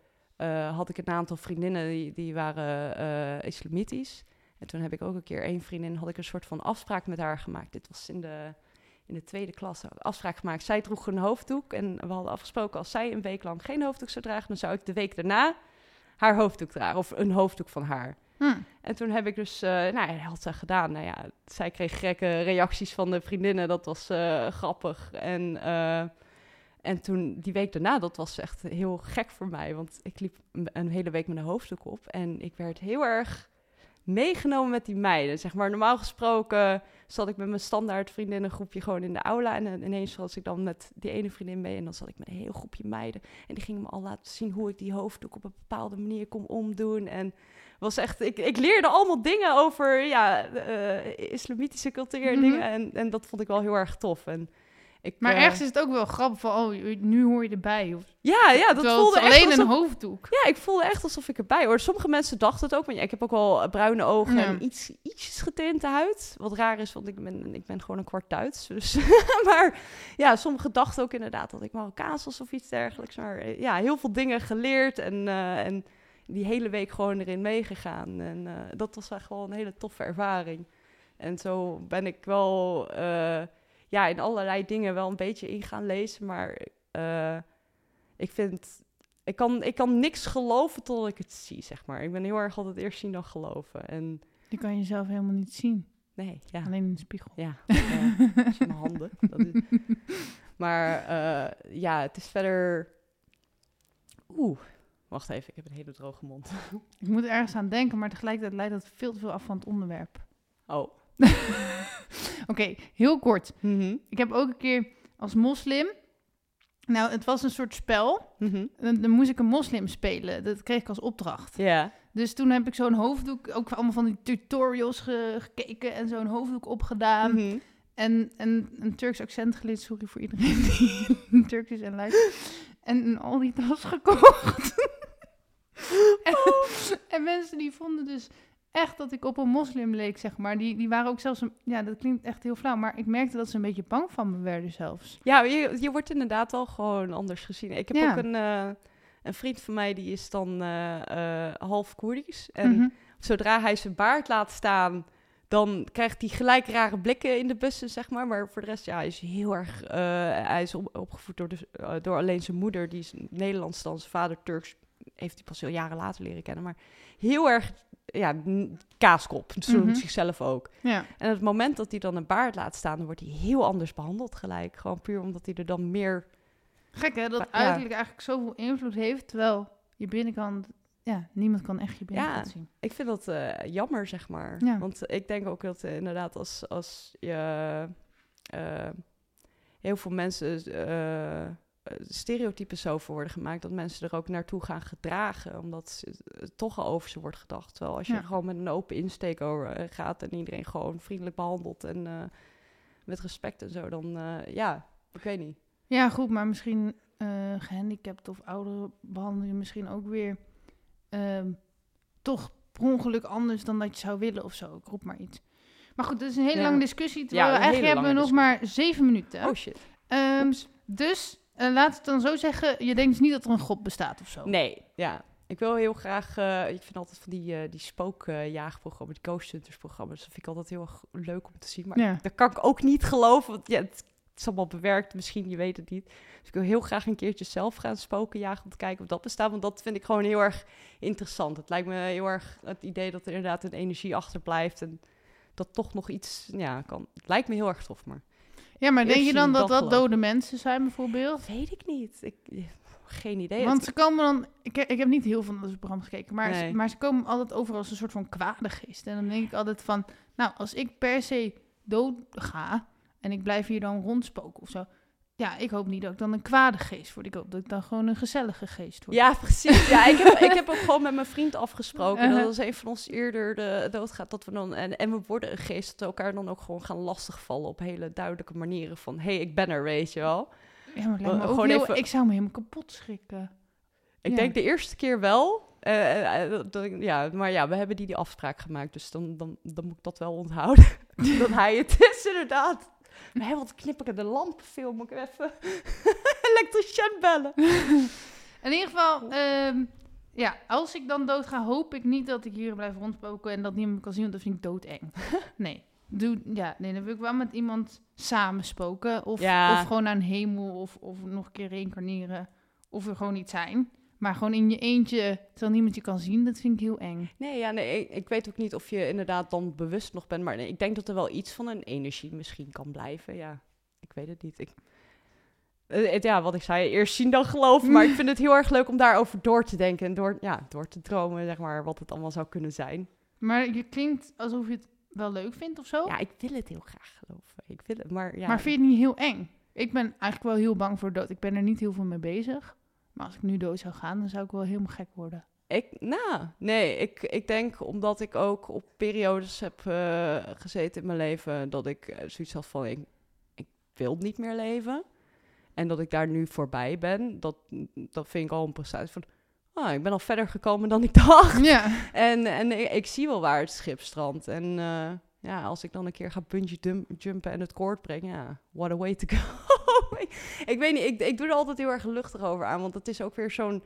had ik een aantal vriendinnen die, die waren islamitisch. En toen heb ik ook een keer één vriendin, had ik een soort van afspraak met haar gemaakt. Dit was in de, in de tweede klas, afspraak gemaakt. Zij droeg een hoofddoek en we hadden afgesproken als zij een week lang geen hoofddoek zou dragen, dan zou ik de week daarna haar hoofddoek dragen of een hoofddoek van haar. Hm. En toen heb ik dus, eh nou ja, had ze gedaan. Nou ja, zij kreeg gekke reacties van de vriendinnen. Dat was eh, grappig. En, eh, en toen, die week daarna, dat was echt heel gek voor mij. Want ik liep een- een hele week met een hoofddoek op. En ik werd heel erg meegenomen met die meiden. Zeg maar, normaal gesproken zat ik met mijn standaard vriendinnengroepje gewoon in de aula. En eh, ineens was ik dan met die ene vriendin mee. En dan zat ik met een heel groepje meiden. En die gingen me al laten zien hoe ik die hoofddoek op een bepaalde manier kon omdoen. En was echt, ik, ik leerde allemaal dingen over ja, eh, islamitische cultuur en Mhm. dingen. En, en dat vond ik wel heel erg tof. En ik, Maar eh, ergens is het ook wel grappig van, oh, nu hoor je erbij. Of, Ja, ja, dat terwijl voelde echt alleen alsof, een hoofddoek. Ja, ik voelde echt alsof ik erbij hoor. Sommige mensen dachten het ook. Want ik heb ook wel bruine ogen Ja. en iets, ietsjes getinte huid. Wat raar is, want ik ben, ik ben gewoon een kwart Duits. Dus. maar ja, sommigen dachten ook inderdaad dat ik Marokkaans was of iets dergelijks. Maar eh, ja, heel veel dingen geleerd en, eh, en die hele week gewoon erin meegegaan. En dat was echt wel een hele toffe ervaring. En zo ben ik wel ja, in allerlei dingen wel een beetje in gaan lezen. Maar eh, ik vind ik kan, ik kan niks geloven totdat ik het zie, zeg maar. Ik ben heel erg altijd eerst zien dan geloven. En Die kan je zelf helemaal niet zien. nee, ja. Alleen in de spiegel. Ja, zie mijn handen. Dat is... Maar eh, ja, het is verder... Oeh, Wacht even, ik heb een hele droge mond. Ik moet ergens aan denken, maar tegelijkertijd leidt dat veel te veel af van het onderwerp. Oh. Oké, heel kort. Mhm. Ik heb ook een keer als moslim... Nou, het was een soort spel. Mhm. Dan, dan moest ik een moslim spelen. Dat kreeg ik als opdracht. Ja. Dus toen heb ik zo'n hoofddoek... Ook allemaal van die tutorials ge- gekeken en zo'n hoofddoek opgedaan. Mhm. En, en een Turks accent geleerd. Sorry voor iedereen die Turks is en luistert. En een Aldi tas gekocht. en, en mensen die vonden dus echt dat ik op een moslim leek, zeg maar. Die, die waren ook zelfs... Een, ja, dat klinkt echt heel flauw. Maar ik merkte dat ze een beetje bang van me werden zelfs. Ja, je, je wordt inderdaad wel gewoon anders gezien. Ik heb Ja. ook een, eh, een vriend van mij, die is dan eh, eh, half Koerdisch. En Mhm. zodra hij zijn baard laat staan, dan krijgt hij gelijk rare blikken in de bussen, zeg maar. Maar voor de rest, ja, hij is heel erg... hij is op- opgevoed door, de, eh, door alleen zijn moeder, die is Nederlands dan. Zijn vader Turks heeft hij pas heel jaren later leren kennen. Maar heel erg, ja, kaaskop. Zo Mhm. zichzelf ook. Ja. En het moment dat hij dan een baard laat staan, dan wordt hij heel anders behandeld gelijk. Gewoon puur omdat hij er dan meer... Gek hè, dat ja. uiterlijk eigenlijk zoveel invloed heeft, terwijl je binnenkant, ja, niemand kan echt je binnenkant Ja. zien. Ik vind dat eh, jammer, zeg maar. Ja. Want ik denk ook dat eh, inderdaad als, als je... eh, heel veel mensen stereotypes zo voor worden gemaakt... dat mensen er ook naartoe gaan gedragen. Omdat het toch al over ze wordt gedacht. Terwijl als je Ja. gewoon met een open insteek over, eh, gaat... en iedereen gewoon vriendelijk behandelt en eh, met respect en zo... dan eh, ja, ik weet niet. Ja, goed, maar misschien eh gehandicapt of ouderen behandel je misschien ook weer ehm, toch per ongeluk anders dan dat je zou willen of zo. Ik roep maar iets. Maar goed, dat is een hele Ja. lange discussie. Terwijl Ja, we eigenlijk hebben we nog maar zeven minuten. Oh shit. Ehm, dus uh, laat het dan zo zeggen, je denkt dus niet dat er een god bestaat of zo. Nee, ja. Ik wil heel graag, uh, ik vind altijd van die, uh, die spookjaagprogramma's, die Ghost Hunters programma's, dat vind ik altijd heel erg leuk om te zien. Maar Ja. dat kan ik ook niet geloven, want ja, het, het is allemaal bewerkt, misschien, je weet het niet. Dus ik wil heel graag een keertje zelf gaan spoken jagen om te kijken of dat bestaat, want dat vind ik gewoon heel erg interessant. Het lijkt me heel erg het idee dat er inderdaad een energie achterblijft en dat toch nog iets, ja, kan. Het lijkt me heel erg tof, maar... Ja, maar denk je dan dat dat dode mensen zijn bijvoorbeeld? Weet ik niet. Ik, geen idee. Want Het- ze komen dan... Ik, ik heb niet heel veel van dat soort programma's gekeken, maar, ze, maar ze komen altijd over als een soort van kwade geest. En dan denk ik altijd van... Nou, als ik per se dood ga en ik blijf hier dan rondspoken of zo... Ja, ik hoop niet dat ik dan een kwade geest word. Ik hoop dat ik dan gewoon een gezellige geest word. Ja, precies. Ja, ik, heb, ik heb ook gewoon met mijn vriend afgesproken. Dat als een van ons eerder de dood gaat, dat we dan. En, en we worden een geest dat we elkaar dan ook gewoon gaan lastigvallen op hele duidelijke manieren. Van hé, hey, ik ben er, weet je wel. Ja, maar me ook gewoon heel- even- Ik zou me helemaal kapot schrikken. Ik Ja. denk de eerste keer wel. eh, eh, ja, maar ja, we hebben die, die afspraak gemaakt. Dus dan, dan, dan moet ik dat wel onthouden. dat hij het is, inderdaad. Maar wat knip ik de lamp veel? Moet ik even elektricien bellen? In ieder geval, ehm, ja, als ik dan dood ga, hoop ik niet dat ik hier blijf rondspoken en dat niemand me kan zien, want dat vind ik doodeng. Nee. Doe, ja, nee, dan wil ik wel met iemand samen spoken. Of, Ja. of gewoon naar een hemel, of, of nog een keer reïncarneren. Of er gewoon niet zijn. Maar gewoon in je eentje, terwijl niemand je kan zien, dat vind ik heel eng. Nee, ja, nee, ik, ik weet ook niet of je inderdaad dan bewust nog bent. Maar nee, ik denk dat er wel iets van een energie misschien kan blijven. Ja, ik weet het niet. Ik, het- ja, wat ik zei, eerst zien dan geloven. Maar ik vind het heel erg leuk om daarover door te denken. En door, ja, door te dromen, zeg maar, wat het allemaal zou kunnen zijn. Maar je klinkt alsof je het wel leuk vindt of zo. Ja, ik wil het heel graag geloven. Ik wil het, maar ja. Maar vind je het niet heel eng? Ik ben eigenlijk wel heel bang voor dood. Ik ben er niet heel veel mee bezig. Maar als ik nu dood zou gaan, dan zou ik wel helemaal gek worden. Ik, nou, nee, ik, ik denk omdat ik ook op periodes heb eh, gezeten in mijn leven dat ik eh, zoiets had van ik, ik wil niet meer leven. En dat ik daar nu voorbij ben, dat, dat vind ik al een prestatie van, ah, ik ben al verder gekomen dan ik dacht. Ja. En, en ik, ik zie wel waar het schip strandt. En eh, ja, als ik dan een keer ga bungee jumpen en het koord brengen, ja, what a way to go. ik, weet niet, ik, ik doe er altijd heel erg luchtig over aan, want het is ook weer zo'n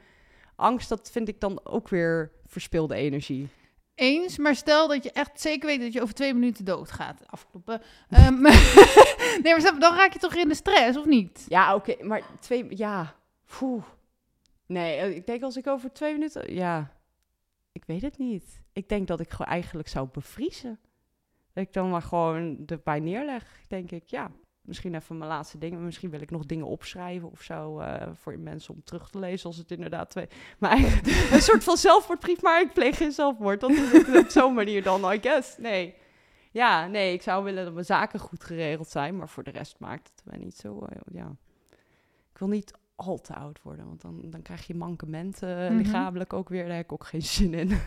angst, dat vind ik dan ook weer verspilde energie. Eens, maar stel dat je echt zeker weet dat je over twee minuten doodgaat. Afkloppen. Ehm, nee, maar dan raak je toch in de stress, of niet? Ja, oké, maar twee, ja, Poeh. Nee, eh, ik denk als ik over twee minuten, ja, ik weet het niet. Ik denk dat ik gewoon eigenlijk zou bevriezen. Dat ik dan maar gewoon erbij neerleg, denk ik, ja. Misschien even mijn laatste dingen. Misschien wil ik nog dingen opschrijven of zo eh, voor mensen om terug te lezen. Als het inderdaad twee. Maar een soort van zelfmoordbrief, maar ik pleeg geen zelfmoord. Dat is het op zo'n manier dan, I guess. Nee. Ja, nee, ik zou willen dat mijn zaken goed geregeld zijn. Maar voor de rest maakt het mij niet zo. eh, ja. Ik wil niet al te oud worden, want dan, dan krijg je mankementen Mhm. lichamelijk ook weer. Daar heb ik ook geen zin in.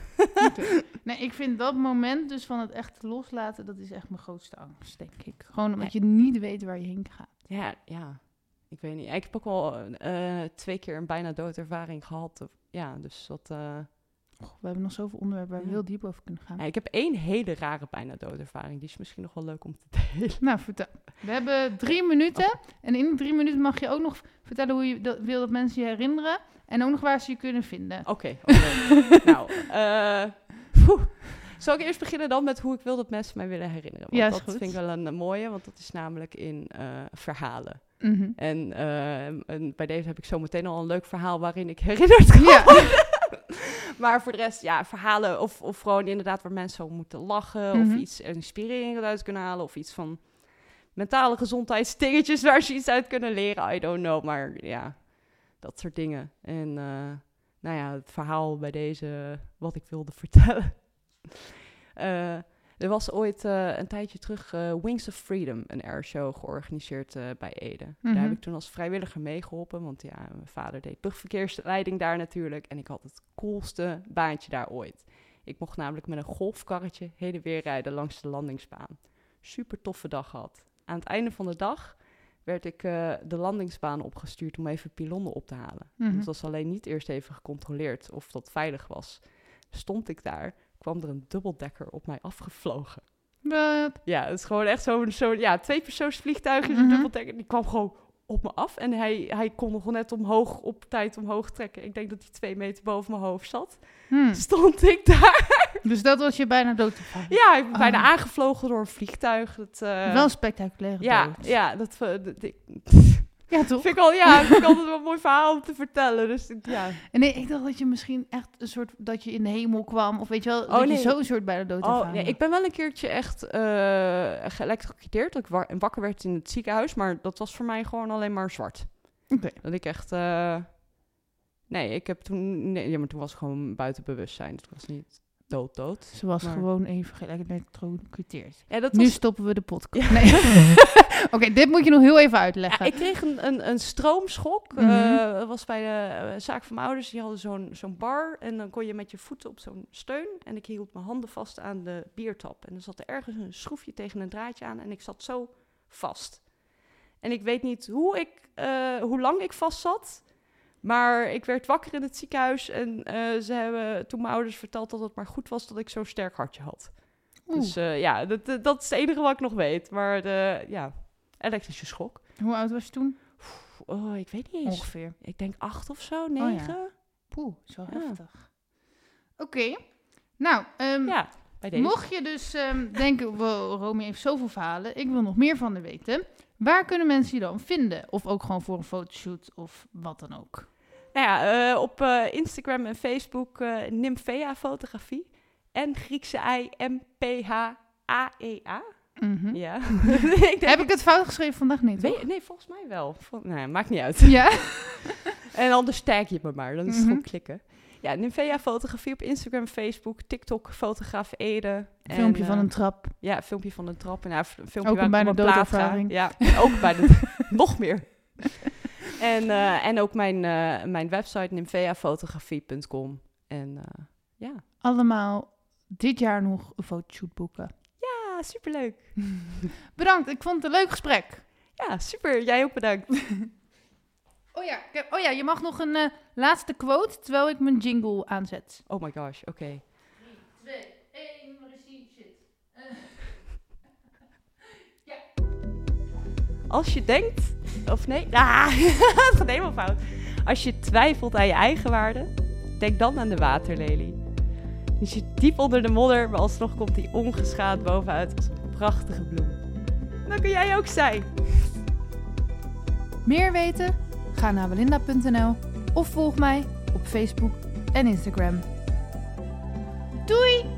Nee, ik vind dat moment dus van het echt loslaten, dat is echt mijn grootste angst, denk ik. Gewoon omdat je niet weet waar je heen gaat. Ja, ja. Ik weet niet. Ik heb ook wel eh, twee keer een bijna doodervaring gehad. Ja, dus dat... eh, Goh, we hebben nog zoveel onderwerpen waar we heel diep over kunnen gaan. ja, ik heb één hele rare bijna doodervaring. Die is misschien nog wel leuk om te delen. Nou, vertel. We hebben drie minuten. En in die drie minuten mag je ook nog vertellen hoe je dat, wil dat mensen je herinneren. En ook nog waar ze je kunnen vinden. Oké, oké. nou, poeh. Zal ik eerst beginnen dan met hoe ik wil dat mensen mij willen herinneren? Want Ja, dat goed. vind ik wel een, eh, mooie, want dat is namelijk in eh, verhalen. Mhm. En, en bij deze heb ik zo meteen al een leuk verhaal waarin ik herinnerd kan Ja. Maar voor de rest, ja, verhalen of, of gewoon inderdaad waar mensen om moeten lachen. Mhm. Of iets inspirerend uit kunnen halen. Of iets van mentale gezondheidsdingetjes waar ze iets uit kunnen leren. I don't know, maar ja, dat soort dingen. En eh, nou ja, het verhaal bij deze, wat ik wilde vertellen. Eh, er was ooit eh, een tijdje terug eh, Wings of Freedom, een airshow georganiseerd eh, bij Ede. Mhm. Daar heb ik toen als vrijwilliger meegeholpen, want ja, mijn vader deed luchtverkeersleiding daar natuurlijk. En ik had het coolste baantje daar ooit. Ik mocht namelijk met een golfkarretje heen en weer rijden langs de landingsbaan. Super toffe dag gehad. Aan het einde van de dag werd ik de landingsbaan opgestuurd om even pilonnen op te halen. Mhm. Het was alleen niet eerst even gecontroleerd of dat veilig was. Stond ik daar, kwam er een dubbeldekker op mij afgevlogen. Wat? Ja, het is gewoon echt zo'n zo, ja, tweepersoonsvliegtuig Mhm. een dubbeldekker. Die kwam gewoon op me af en hij, hij kon nog net omhoog, op tijd omhoog trekken. Ik denk dat hij twee meter boven mijn hoofd zat. Hm. Stond ik daar. Dus dat was je bijna dood. Ja, ik ben bijna Oh. aangevlogen door een vliegtuig. Dat, eh, Wel een spectaculaire ja, dood. ja, dat, eh, dat- ik- Ja, toch? vind ik al, ja, vind ik altijd wel een mooi verhaal om te vertellen. Dus ja. En nee, ik dacht dat je misschien echt een soort, dat je in de hemel kwam. Of weet je wel, dat nee. je zo'n soort bijna dood Oh, nee, ik ben wel een keertje echt eh geëlectrocuteerd. Dat ik wa- wakker werd in het ziekenhuis. Maar dat was voor mij gewoon alleen maar zwart. Oké. Dat ik echt... eh, nee, ik heb toen... Nee, ja, maar toen was ik gewoon buiten bewustzijn. Het was niet dood dood. Ze was Maar- gewoon even geëlectrocuteerd. Ja, dat Nu was... stoppen we de podcast. Ja. Nee. Oké, dit moet je nog heel even Ja, uitleggen. ik kreeg een, een, een stroomschok. Mhm. Eh, dat was bij de eh, zaak van mijn ouders. Die hadden zo'n zo'n bar. En dan kon je met je voeten op zo'n steun. En ik hield mijn handen vast aan de biertap. En er zat er ergens een schroefje tegen een draadje aan. En ik zat zo vast. En ik weet niet hoe, ik, eh, hoe lang ik vast zat. Maar ik werd wakker in het ziekenhuis. En eh, ze hebben toen mijn ouders verteld dat het maar goed was dat ik zo'n sterk hartje had. Oeh, Dus eh, ja, dat, dat- is het enige wat ik nog weet. Maar de, ja, elektrische schok. Hoe oud was je toen? Oh, ik weet niet eens. Ongeveer. Ik denk acht of zo, ja. negen. Poeh, zo Ja. heftig. Oké. Nou, ehm, ja. bij deze. mocht je dus ehm, denken, wow, Romy heeft zoveel verhalen. Ik wil nog meer van haar weten. Waar kunnen mensen je dan vinden? Of ook gewoon voor een fotoshoot of wat dan ook. Nou ja, eh, op eh, Instagram en Facebook Nymphea Fotografie. En Griekse I M-P-H-A-E-A. Mhm. Ja. ik Heb ik het fout geschreven vandaag niet? weet- nee, volgens mij wel. Vol- nee, maakt niet uit. Ja? En anders tag je me maar, dan is het Mhm. gewoon klikken. Ja, Nymphea Fotografie op Instagram, Facebook, TikTok, Fotograaf Ede. En, Filmpje van een trap. Ja, filmpje van een trap. En ja, f- een filmpje Ook waar ik bijna doodervaring. Ja, ook bij de... nog meer. En, eh, en ook mijn, eh, mijn website, nympheafotografie.com. En eh, ja. Allemaal dit jaar nog een fotoshoot boeken. ja, superleuk. Bedankt, ik vond het een leuk gesprek. Ja, super. Jij ook bedankt. Oh ja, heb- oh ja je mag nog een laatste quote terwijl ik mijn jingle aanzet. Oh my gosh, oké. 2, Als je denkt, of nee, ah, het gaat helemaal fout. Als je twijfelt aan je eigen waarde, denk dan aan de waterlelie. Die zit diep onder de modder, maar alsnog komt die ongeschaad bovenuit als een prachtige bloem. Dat kun jij ook zijn. Meer weten? Ga naar belinda.nl of volg mij op Facebook en Instagram. Doei!